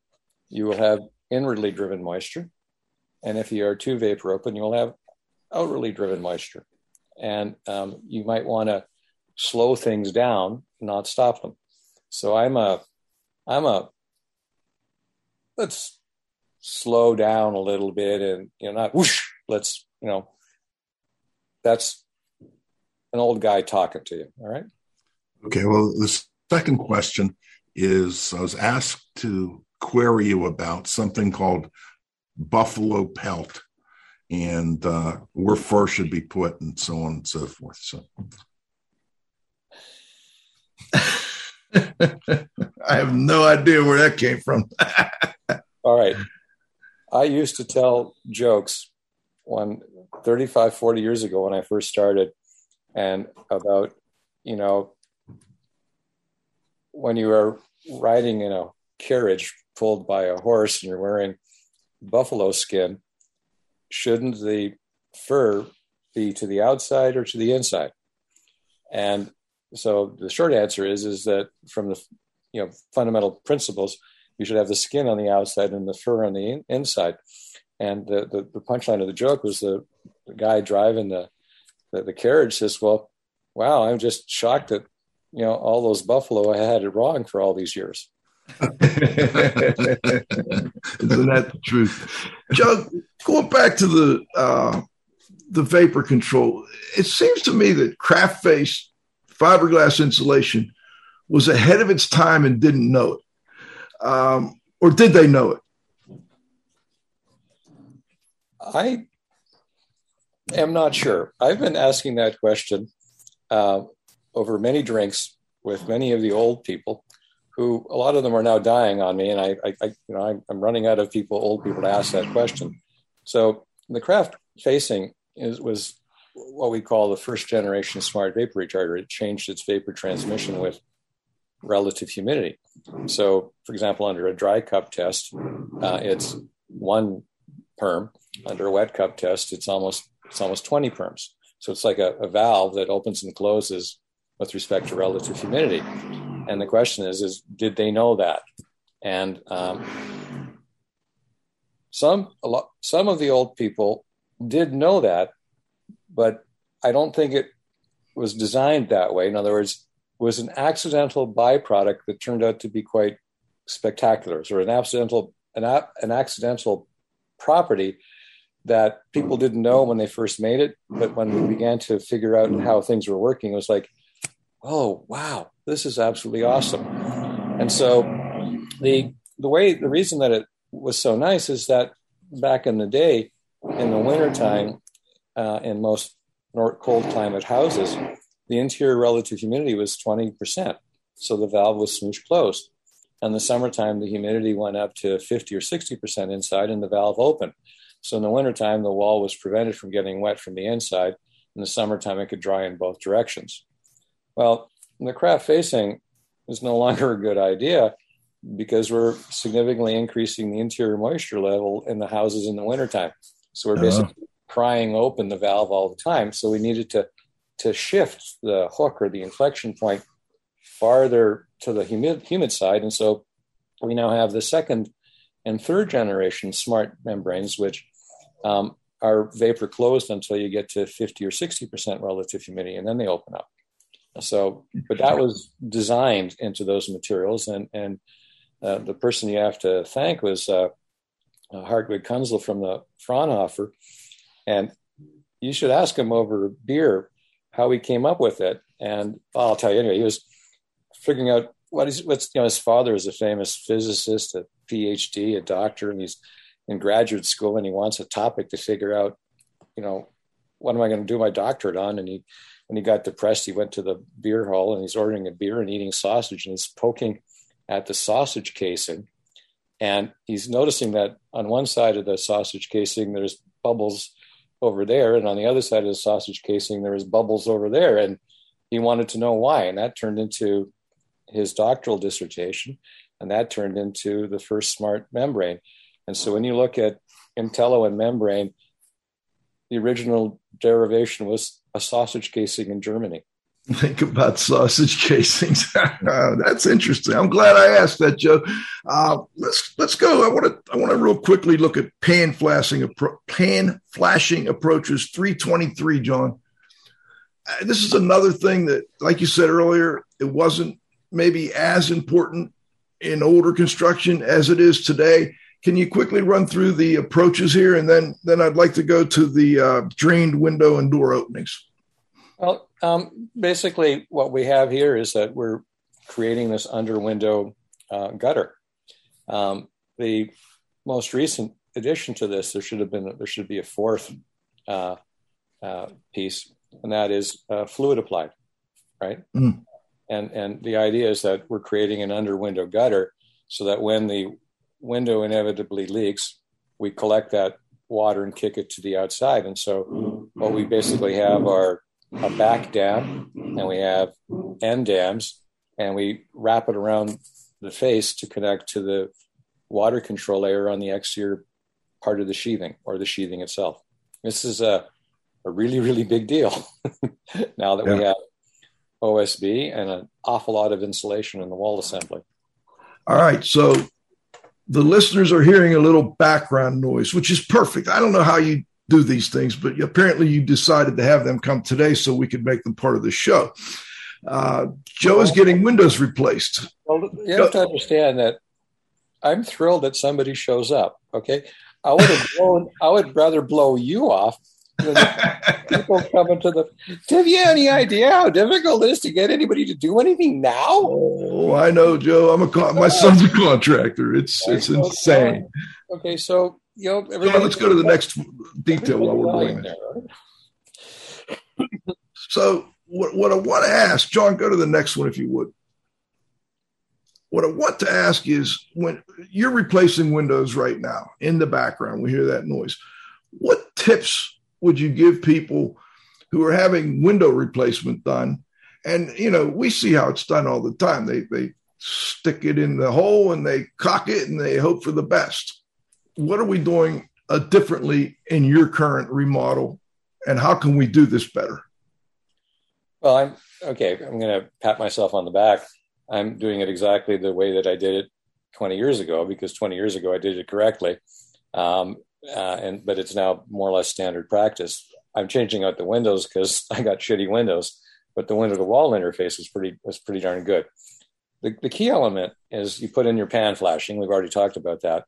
you will have inwardly driven moisture, and if you are too vapor open, you will have outwardly driven moisture, and um, you might want to slow things down, not stop them. So I'm a, I'm a, let's slow down a little bit and, you know, not whoosh, let's, you know, that's an old guy talking to you. All right. Okay. Well, the second question is I was asked to query you about something called buffalo pelt and uh, where fur should be put and so on and so forth. So I have no idea where that came from. All right. I used to tell jokes one 35, 40 years ago when I first started and about, you know, when you are riding in a carriage pulled by a horse and you're wearing buffalo skin, shouldn't the fur be to the outside or to the inside? And so the short answer is is that from the you know fundamental principles, you should have the skin on the outside and the fur on the in- inside. And the, the, the, punchline of the joke was the, the guy driving the, the, the carriage says, "Well, wow, I'm just shocked that you know all those buffalo I had it wrong for all these years." Isn't that the truth, Joe? Going back to the uh, the vapor control, it seems to me that kraft face fiberglass insulation was ahead of its time and didn't know it, um, or did they know it? I am not sure. I've been asking that question uh, over many drinks with many of the old people, who a lot of them are now dying on me, and I, I, I you know, I'm, I'm, running out of people, old people, to ask that question. So the kraft facing is was what we call the first generation smart vapor retarder. It changed its vapor transmission with relative humidity. So, for example, under a dry cup test, uh, it's one perm. Under a wet cup test, it's almost it's almost 20 perms. So it's like a, a valve that opens and closes with respect to relative humidity. And the question is, is did they know that? And um, some lot, some of the old people did know that, but I don't think it was designed that way. In other words, was an accidental byproduct that turned out to be quite spectacular, or an accidental an, an accidental property that people didn't know when they first made it, but when we began to figure out how things were working, it was like, oh wow, this is absolutely awesome. And so the the way the reason that it was so nice is that back in the day, in the wintertime, uh, in most cold climate houses, the interior relative humidity was 20%. So the valve was smoosh closed. In the summertime, the humidity went up to 50 or 60% inside and the valve open. So in the wintertime, the wall was prevented from getting wet from the inside. In the summertime, it could dry in both directions. Well, the kraft facing is no longer a good idea because we're significantly increasing the interior moisture level in the houses in the wintertime. So we're uh-huh. basically uh-huh. prying open the valve all the time. So we needed to to shift the hook or the inflection point farther to the humid, humid side. And so we now have the second and third generation smart membranes, which um, are vapor closed until you get to 50 or 60% relative humidity, and then they open up. So, but that was designed into those materials, and and uh, the person you have to thank was uh, uh, Hartwig Kunzel from the Fraunhofer, and you should ask him over beer how he came up with it. And I'll tell you anyway. He was figuring out what is what's you know his father is a famous physicist, a PhD, a doctor, and he's in graduate school and he wants a topic to figure out, you know, what am I going to do my doctorate on? And he, when he got depressed, he went to the beer hall and he's ordering a beer and eating sausage and he's poking at the sausage casing. And he's noticing that on one side of the sausage casing, there's bubbles over there. And on the other side of the sausage casing, there's bubbles over there. And he wanted to know why. And that turned into his doctoral dissertation. And that turned into the first smart membrane. And so when you look at Intello and membrane, the original derivation was a sausage casing in Germany. Think about sausage casings. That's interesting. I'm glad I asked that, Joe. Uh, let's let's go. I want to I want to real quickly look at pan flashing pan flashing approaches 323, John. Uh, this is another thing that, like you said earlier, it wasn't maybe as important in older construction as it is today. Can you quickly run through the approaches here, and then then I'd like to go to the uh, drained window and door openings. Well, um, basically, what we have here is that we're creating this under window uh, gutter. Um, the most recent addition to this, there should have been there should be a fourth uh, uh, piece, and that is uh, fluid applied, right? Mm. And and the idea is that we're creating an under window gutter so that when the window inevitably leaks, we collect that water and kick it to the outside. And so what we basically have are a back dam and we have end dams and we wrap it around the face to connect to the water control layer on the exterior part of the sheathing or the sheathing itself. This is a, a really, really big deal now that yeah. we have OSB and an awful lot of insulation in the wall assembly. All right. So the listeners are hearing a little background noise, which is perfect. I don't know how you do these things, but apparently you decided to have them come today so we could make them part of the show. Uh, Joe is getting windows replaced. Well, you have to understand that I'm thrilled that somebody shows up. Okay, I would have blown. I would rather blow you off people coming to the. Have you any idea how difficult it is to get anybody to do anything now? Oh, I know, Joe. I'm a con- my son's a contractor. It's it's insane. Okay, so you know, let's go to the next detail while we're doing this. so, what, what I want to ask, John, go to the next one if you would. What I want to ask is when you're replacing windows right now in the background, we hear that noise. What tips would you give people who are having window replacement done? And you know, we see how it's done all the time. They they stick it in the hole and they cock it and they hope for the best what are we doing uh, differently in your current remodel, and how can we do this better? Well, I'm okay. I'm going to pat myself on the back. I'm doing it exactly the way that I did it 20 years ago because 20 years ago I did it correctly, um, uh, and but it's now more or less standard practice. I'm changing out the windows because I got shitty windows, but the window to wall interface was pretty was pretty darn good. The, the key element is you put in your pan flashing. We've already talked about that.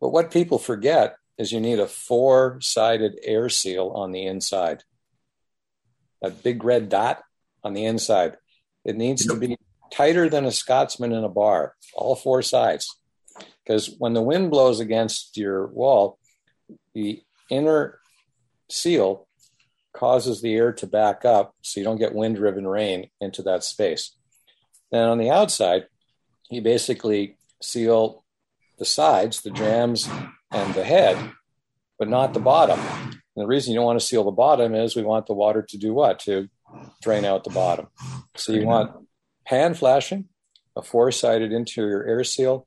But what people forget is you need a four sided air seal on the inside. That big red dot on the inside. It needs to be tighter than a Scotsman in a bar, all four sides. Because when the wind blows against your wall, the inner seal causes the air to back up so you don't get wind driven rain into that space. Then on the outside, you basically seal the sides, the jambs, and the head, but not the bottom. And the reason you don't want to seal the bottom is we want the water to do what? To drain out the bottom. So you want pan flashing, a four sided interior air seal,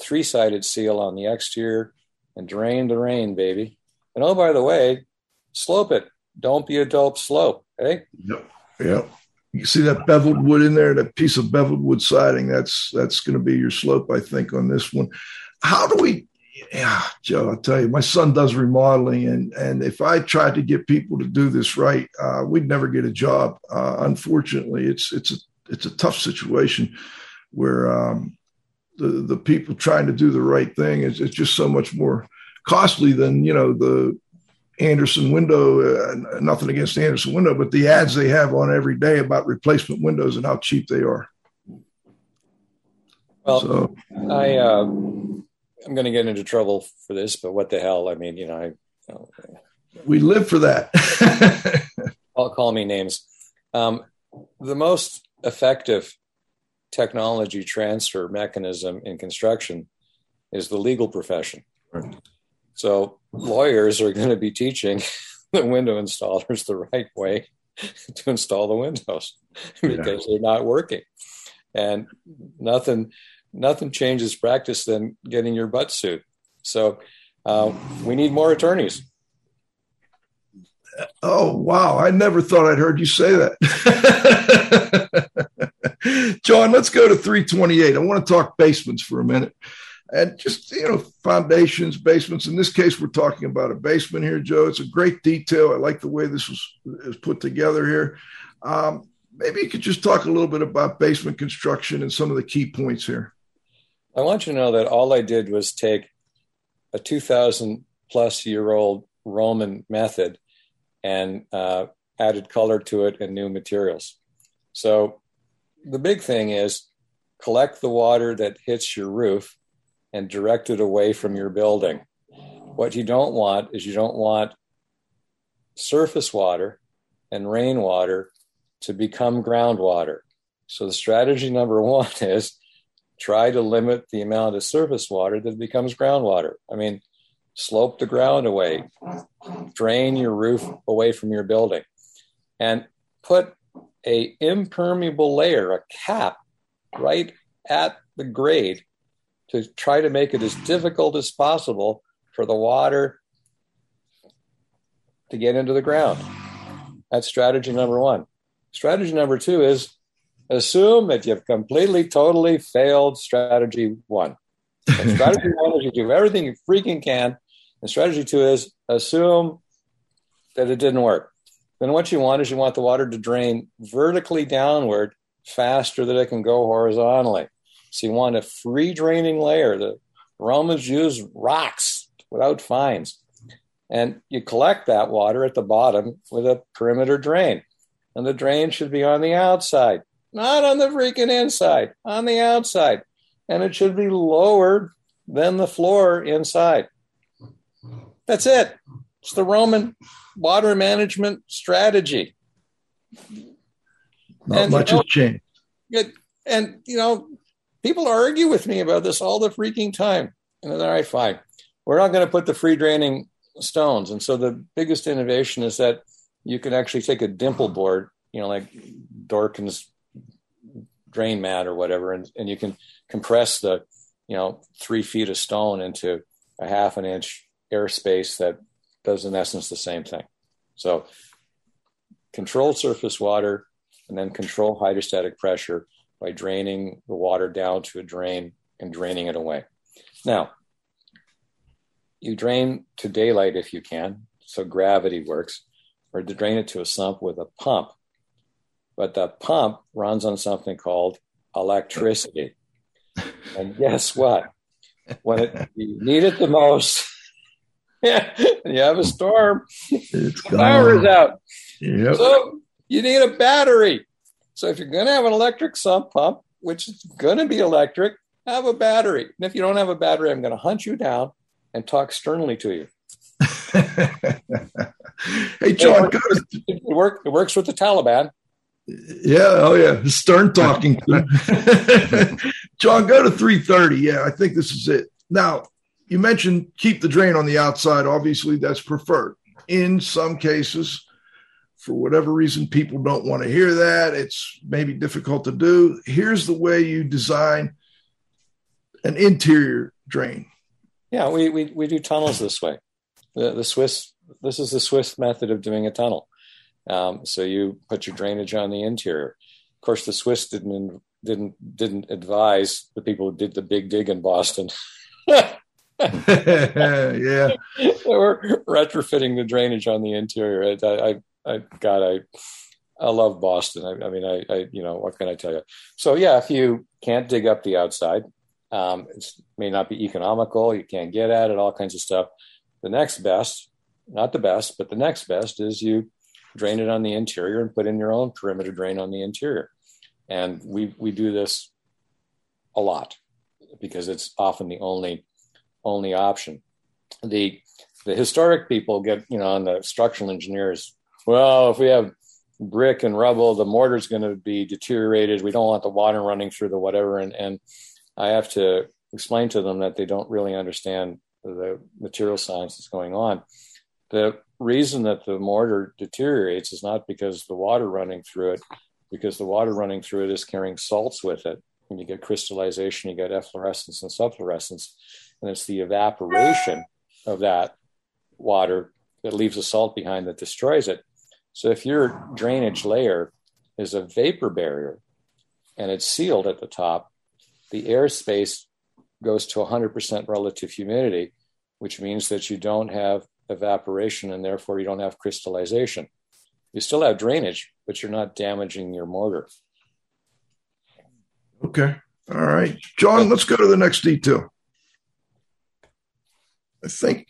three sided seal on the exterior, and drain the rain, baby. And oh, by the way, slope it. Don't be a dope slope. Hey? Yep. Yep. You see that beveled wood in there, that piece of beveled wood siding. That's that's going to be your slope, I think, on this one. How do we? Yeah, Joe, I'll tell you, my son does remodeling, and and if I tried to get people to do this right, uh, we'd never get a job. Uh, unfortunately, it's it's a it's a tough situation where um, the the people trying to do the right thing is it's just so much more costly than you know the Andersen window, uh, nothing against Andersen window, but the ads they have on every day about replacement windows and how cheap they are. Well, so, I uh, I'm going to get into trouble for this, but what the hell? I mean, you know, I. You know, we live for that. I'll call me names. Um, the most effective technology transfer mechanism in construction is the legal profession. Right. So lawyers are going to be teaching the window installers the right way to install the windows because yeah. they're not working. And nothing nothing changes practice than getting your butt sued. So uh, we need more attorneys. Oh wow! I never thought I'd heard you say that, John. Let's go to 328. I want to talk basements for a minute. And just you know foundations basements. In this case we're talking about a basement here joe. It's a great detail. I like the way this was, was put together here. Um, maybe you could just talk a little bit about basement construction and some of the key points here. I want you to know that all i did was take a 2000 plus year old roman method and uh, added color to it and new materials. So the big thing is collect the water that hits your roof and direct it away from your building. What you don't want is you don't want surface water and rainwater to become groundwater. So the strategy number one is try to limit the amount of surface water that becomes groundwater. I mean, slope the ground away, drain your roof away from your building, and put a impermeable layer, a cap, right at the grade to try to make it as difficult as possible for the water to get into the ground. That's strategy number one. Strategy number two is assume that you've completely, totally failed strategy one. And strategy one is you do everything you freaking can. And strategy two is assume that it didn't work. Then what you want is you want the water to drain vertically downward faster than it can go horizontally. So you want a free draining layer. The Romans used rocks without fines. And you collect that water at the bottom with a perimeter drain. And the drain should be on the outside, not on the freaking inside, on the outside. And it should be lower than the floor inside. That's it. It's the Roman water management strategy. Not and, much you know, has changed. It, and, you know, people argue with me about this all the freaking time. And they're all right, fine. We're not going to put the free draining stones. And so the biggest innovation is that you can actually take a dimple board, you know, like Dorken's drain mat or whatever, and, and you can compress the, you know, three feet of stone into a half an inch airspace that does in essence the same thing. So control surface water and then control hydrostatic pressure by draining the water down to a drain and draining it away. Now, you drain to daylight if you can, so gravity works, or to drain it to a sump with a pump. But the pump runs on something called electricity. and guess what? When it, you need it the most, yeah, you have a storm, it's power is out. Yep. So you need a battery. So if you're going to have an electric sump pump, which is going to be electric, have a battery. And if you don't have a battery, I'm going to hunt you down and talk sternly to you. hey, John, it works, it, work, it works with the Taliban. Yeah, oh yeah, stern talking. John, go to 330. Yeah, I think this is it. Now, you mentioned keep the drain on the outside. Obviously, that's preferred. In some cases, for whatever reason, people don't want to hear that. It's maybe difficult to do. Here's the way you design an interior drain. Yeah, we, we, we do tunnels this way. The, the Swiss, this is the Swiss method of doing a tunnel. Um, so you put your drainage on the interior. Of course, the Swiss didn't didn't didn't advise the people who did the big dig in Boston. yeah, We're retrofitting the drainage on the interior. I, I, I God, I, I love Boston. I, I mean, I, I, you know, what can I tell you? So yeah, if you can't dig up the outside, um, it may not be economical. You can't get at it, all kinds of stuff. The next best, not the best, but the next best is you drain it on the interior and put in your own perimeter drain on the interior. And we, we do this a lot because it's often the only, only option. The, the historic people get, you know, and the structural engineers, well, if we have brick and rubble, the mortar's going to be deteriorated. We don't want the water running through the whatever. And, and I have to explain to them that they don't really understand the material science that's going on. The reason that the mortar deteriorates is not because the water running through it, because the water running through it is carrying salts with it. When you get crystallization, you get efflorescence and subflorescence, and it's the evaporation of that water that leaves a salt behind that destroys it. So if your drainage layer is a vapor barrier and it's sealed at the top, the airspace goes to 100% relative humidity, which means that you don't have evaporation and therefore you don't have crystallization. You still have drainage, but you're not damaging your mortar. Okay. All right. John, let's go to the next detail. I think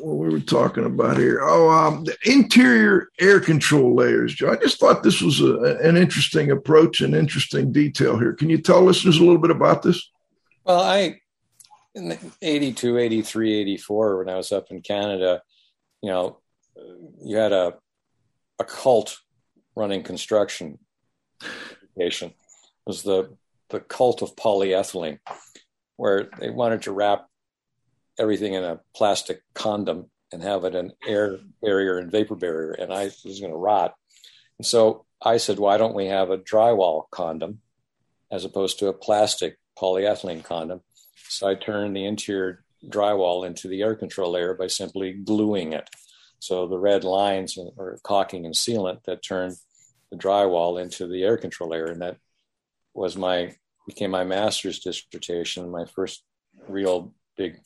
what we were talking about here. Oh, um, the interior air control layers, John. I just thought this was a, an interesting approach, and interesting detail here. Can you tell listeners a little bit about this? Well, I, in 82, 83, 84, when I was up in Canada, you know, you had a, a cult running construction education. It was the, the cult of polyethylene, where they wanted to wrap everything in a plastic condom and have it an air barrier and vapor barrier, and I was going to rot. And so I said, why don't we have a drywall condom as opposed to a plastic polyethylene condom? So I turned the interior drywall into the air control layer by simply gluing it. So the red lines are caulking and sealant that turned the drywall into the air control layer, and that was my became my master's dissertation, my first real big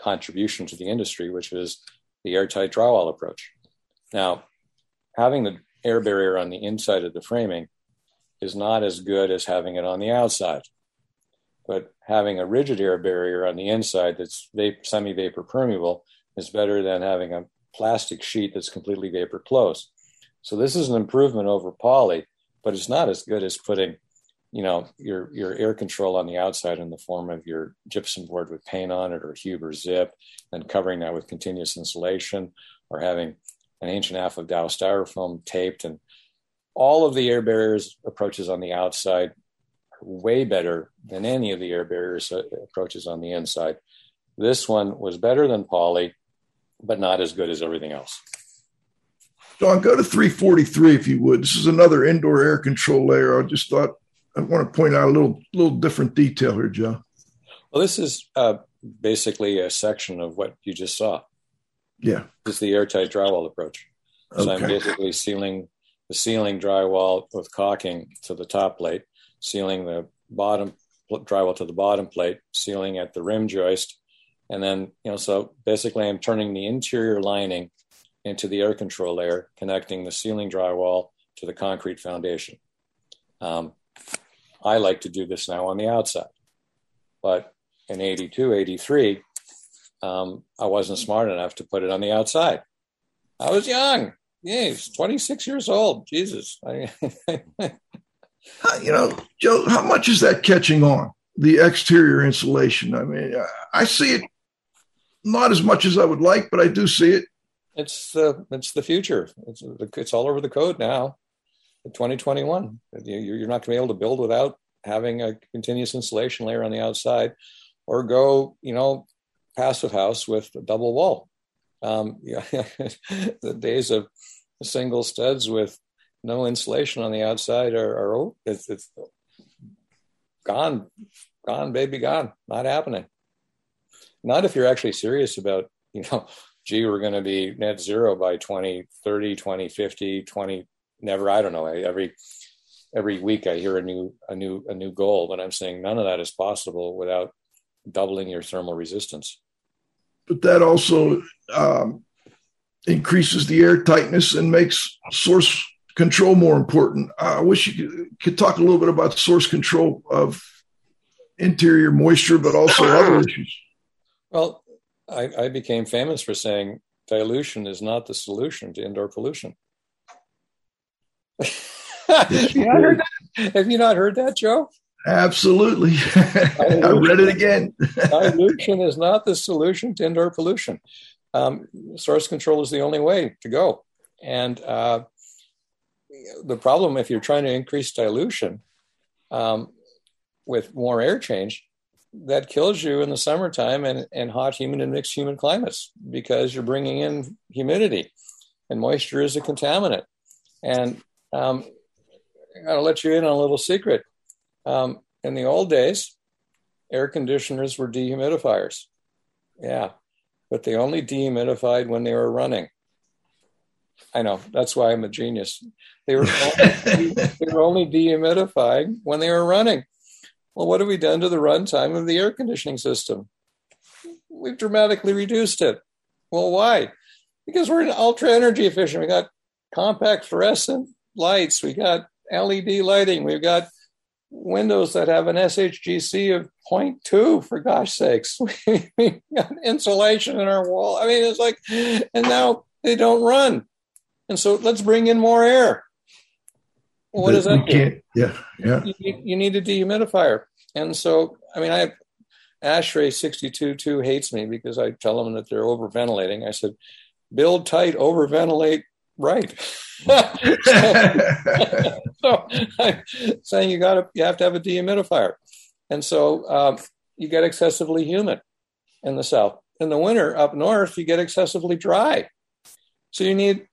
contribution to the industry, which was the airtight drywall approach. Now, having the air barrier on the inside of the framing is not as good as having it on the outside. But having a rigid air barrier on the inside that's semi vapor permeable is better than having a plastic sheet that's completely vapor closed. So this is an improvement over poly, but it's not as good as putting, you know, your your air control on the outside in the form of your gypsum board with paint on it or Huber zip, and covering that with continuous insulation, or having an inch and a half of Dow styrofoam taped, and all of the air barriers approaches on the outside are way better than any of the air barriers uh, approaches on the inside. This one was better than poly, but not as good as everything else. Don, go to 343 if you would. This is another indoor air control layer. I just thought I want to point out a little little different detail here, Joe. Well, this is uh, basically a section of what you just saw. Yeah, this is the airtight drywall approach. So okay. I'm basically sealing the ceiling drywall with caulking to the top plate, sealing the bottom drywall to the bottom plate, sealing at the rim joist, and then you know so basically I'm turning the interior lining into the air control layer, connecting the ceiling drywall to the concrete foundation. Um, I like to do this now on the outside. But in 82, 83, um, I wasn't smart enough to put it on the outside. I was young. Yeah, he's 26 years old. Jesus. you know, Joe, how much is that catching on? The exterior insulation. I mean, I see it not as much as I would like, but I do see it. It's the it's the future. It's it's all over the code now. 2021. You're not going to be able to build without having a continuous insulation layer on the outside, or go, you know, passive house with a double wall. Um, yeah, the days of single studs with no insulation on the outside are, are it's, it's gone, gone, baby, gone. Not happening. Not if you're actually serious about, you know, gee, we're going to be net zero by 2030, 2050, 20, never, I don't know. Every, every week I hear a new, a new, a new goal, but I'm saying none of that is possible without doubling your thermal resistance. But that also um, increases the air tightness and makes source control more important. I wish you could, could talk a little bit about source control of interior moisture, but also other issues. Well, I, I became famous for saying dilution is not the solution to indoor pollution. Have you, Have you not heard that, Joe? Absolutely. I read it again. dilution is not the solution to indoor pollution. Um, source control is the only way to go. And uh, the problem, if you're trying to increase dilution um, with more air change, that kills you in the summertime and, and hot, humid, and mixed humid climates because you're bringing in humidity and moisture is a contaminant. And um, I'll let you in on a little secret. Um, in the old days, air conditioners were dehumidifiers. Yeah, but they only dehumidified when they were running. I know that's why I'm a genius. They were only, they were only dehumidifying when they were running. Well, what have we done to the runtime of the air conditioning system? We've dramatically reduced it. Well, why? Because we're ultra energy efficient. We got compact fluorescent lights. We got LED lighting. We've got windows that have an SHGC of 0.2 for gosh sakes. we got insulation in our wall. I mean, it's like, and now they don't run. And so let's bring in more air. Well, what does that do? Yeah, yeah. You, you, need a dehumidifier. And so, I mean, I ASHRAE 62.2 hates me because I tell them that they're overventilating. I said, build tight, overventilate right. so, I'm saying you got to you have to have a dehumidifier, and so um, you get excessively humid in the south. In the winter up north, you get excessively dry, so you need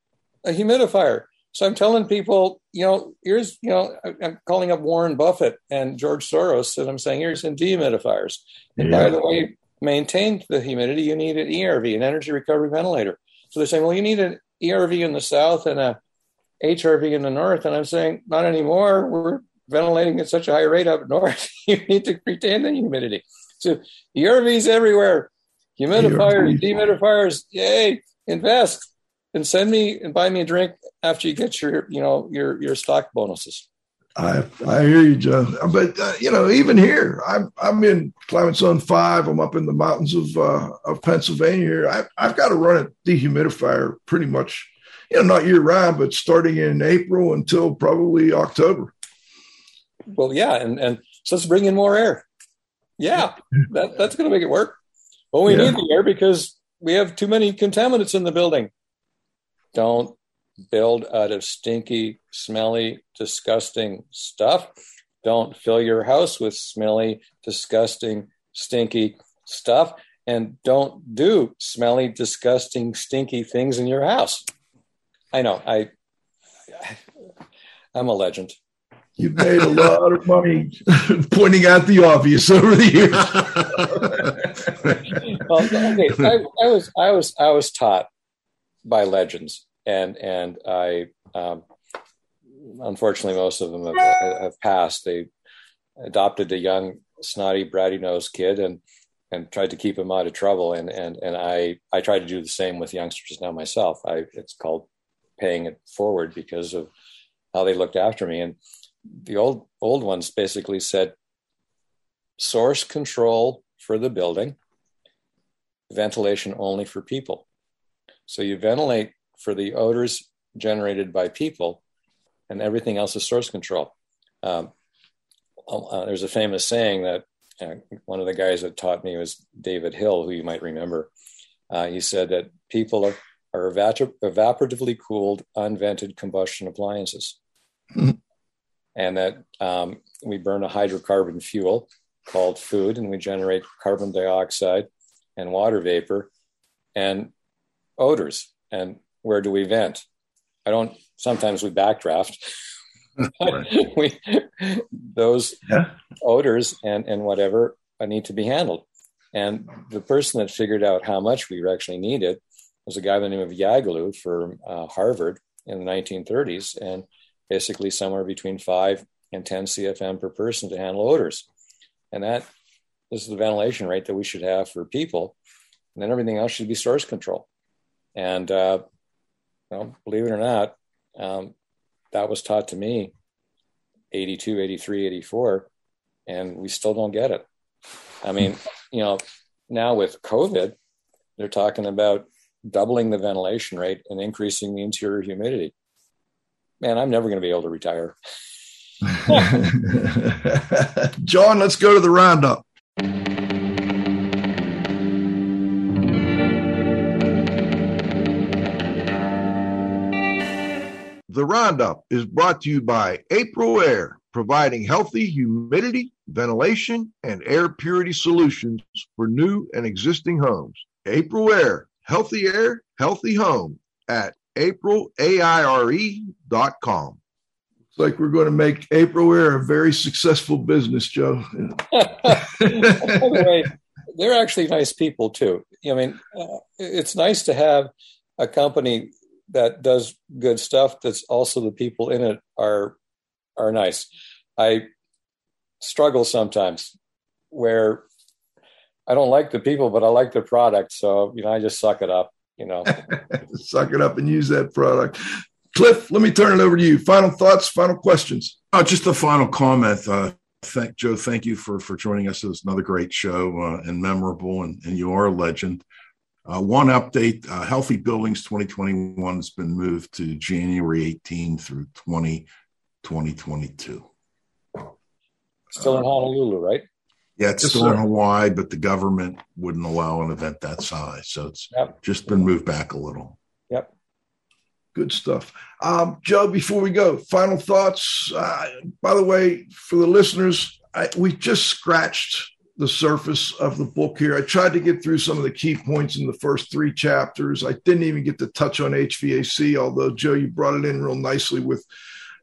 a humidifier. So I'm telling people, you know, here's, you know, I'm calling up Warren Buffett and George Soros, and I'm saying here's some dehumidifiers. And yeah. by the way, maintain the humidity, you need an ERV, an energy recovery ventilator. So they're saying, well, you need an ERV in the south and a HRV in the north. And I'm saying, not anymore. We're ventilating at such a high rate up north, you need to retain the humidity. So ERVs everywhere, humidifiers, dehumidifiers, yay, invest and send me and buy me a drink after you get your, you know, your your stock bonuses. I I hear you, Joe. But uh, you know, even here, I'm I'm in climate zone five. I'm up in the mountains of uh, of Pennsylvania. Here, I, I've got to run a dehumidifier pretty much, you know, not year round, but starting in April until probably October. Well, yeah, and and so let's bring in more air. Yeah, that that's going to make it work. Well, we yeah. need the air because we have too many contaminants in the building. Don't build out of stinky, smelly, disgusting stuff. Don't fill your house with smelly, disgusting, stinky stuff. And don't do smelly, disgusting, stinky things in your house. I know. I, I'm a legend. You've made a lot of money pointing out the obvious over the years. well, okay, I, I was I was I was taught by legends and and I um, unfortunately most of them have, have, passed. They adopted a young snotty bratty nosed kid and and tried to keep him out of trouble and and and I I try to do the same with youngsters now myself. I it's called paying it forward because of how they looked after me and the old old ones basically said source control for the building ventilation only for people so you ventilate for the odors generated by people, and everything else is source control. Um, uh, there's a famous saying that uh, one of the guys that taught me was David Hill, who you might remember. Uh, he said that people are, are evaporatively cooled, unvented combustion appliances. Mm-hmm. And that um, we burn a hydrocarbon fuel called food, and we generate carbon dioxide and water vapor and odors. And where do we vent? I don't. Sometimes we backdraft. we those yeah. odors and and whatever need to be handled. And the person that figured out how much we actually needed was a guy by the name of Yaglou from uh, Harvard in the 1930s, and basically somewhere between five and 10 CFM per person to handle odors. And that this is the ventilation rate that we should have for people. And then everything else should be source control. And uh, well, believe it or not, um, that was taught to me 82, 83, 84, and we still don't get it. I mean, you know, now with COVID, they're talking about doubling the ventilation rate and increasing the interior humidity. Man, I'm never going to be able to retire. John, let's go to the roundup. The Roundup is brought to you by Aprilaire, providing healthy humidity, ventilation, and air purity solutions for new and existing homes. Aprilaire, healthy air, healthy home at aprilaire.com. It's like we're going to make Aprilaire a very successful business, Joe. the way, they're actually nice people too. I mean, uh, it's nice to have a company that does good stuff that's also the people in it are are nice. I struggle sometimes where i don't like the people but i like the product. So you know i just suck it up you know. Suck it up and use that product. Cliff let me turn it over to you. Final thoughts final questions? Oh just a final comment. Uh thank joe thank you for for joining us. It was another great show uh, and memorable and, and you are a legend uh, one update uh, Healthy Buildings 2021 has been moved to January 18 through 20, 2022. Still in Honolulu, right? Yeah, it's yes, still sir. in Hawaii, but the government wouldn't allow an event that size. So it's yep. just been moved back a little. Yep. Good stuff. Um, Joe, before we go, final thoughts. Uh, by the way, for the listeners, I, we just scratched the surface of the book here. I tried to get through some of the key points in the first three chapters. I didn't even get to touch on HVAC, although Joe, you brought it in real nicely with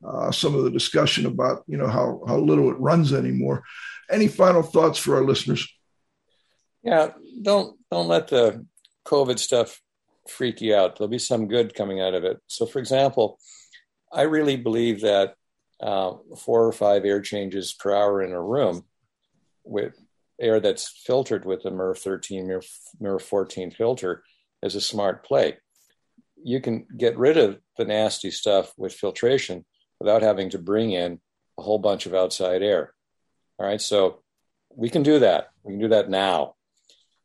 uh, some of the discussion about you know how how little it runs anymore. Any final thoughts for our listeners? Yeah, don't don't let the COVID stuff freak you out. There'll be some good coming out of it. So, for example, I really believe that uh, four or five air changes per hour in a room with air that's filtered with the MERV 13, MERV, MERV 14 filter is a smart play. You can get rid of the nasty stuff with filtration without having to bring in a whole bunch of outside air. All right, so we can do that. We can do that now.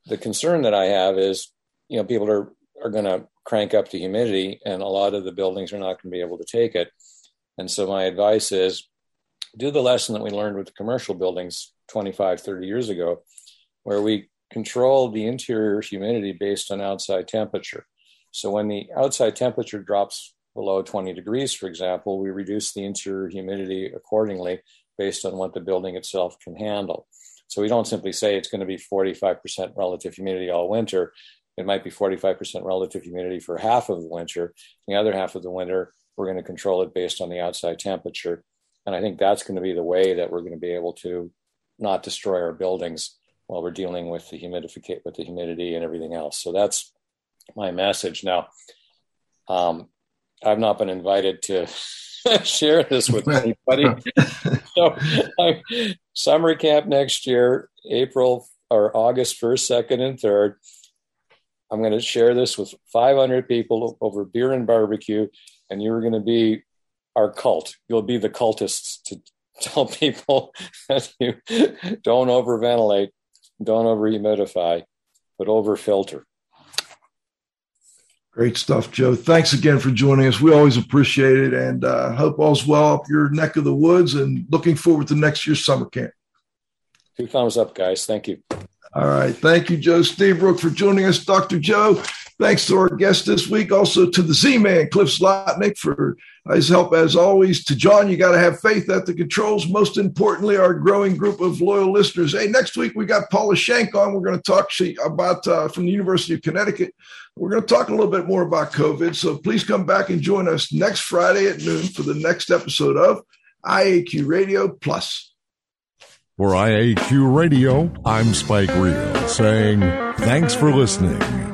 The concern that I have is, you know, people are are going to crank up the humidity, and a lot of the buildings are not going to be able to take it. And so my advice is do the lesson that we learned with the commercial buildings 25, 30 years ago, where we control the interior humidity based on outside temperature. So when the outside temperature drops below 20 degrees, for example, we reduce the interior humidity accordingly based on what the building itself can handle. So we don't simply say it's going to be 45% relative humidity all winter. It might be 45% relative humidity for half of the winter. The other half of the winter, we're going to control it based on the outside temperature. And I think that's going to be the way that we're going to be able to not destroy our buildings while we're dealing with the humidificate with the humidity and everything else. So that's my message. Now, um, I've not been invited to share this with anybody. so, I'm, summer camp next year, April or August 1st, 2nd, and 3rd. I'm going to share this with 500 people over beer and barbecue, and you're going to be our cult. You'll be the cultists to tell people that you don't overventilate, don't overhumidify, but overfilter. Great stuff, Joe. Thanks again for joining us. We always appreciate it and uh, hope all's well up your neck of the woods and looking forward to next year's summer camp. Two thumbs up, guys. Thank you. All right. Thank you, Joe Lstiburek, for joining us. Dr. Joe, thanks to our guest this week. Also to the Z Man, Cliff Zlotnik, for his help as always. To John, you got to have faith at the controls. Most importantly, our growing group of loyal listeners. Hey, next week we got Paula Schenck on. We're going to talk about uh, from the University of Connecticut. We're going to talk a little bit more about COVID. So please come back and join us next Friday at noon for the next episode of IAQ Radio Plus. For IAQ Radio, I'm Spike Reel saying thanks for listening.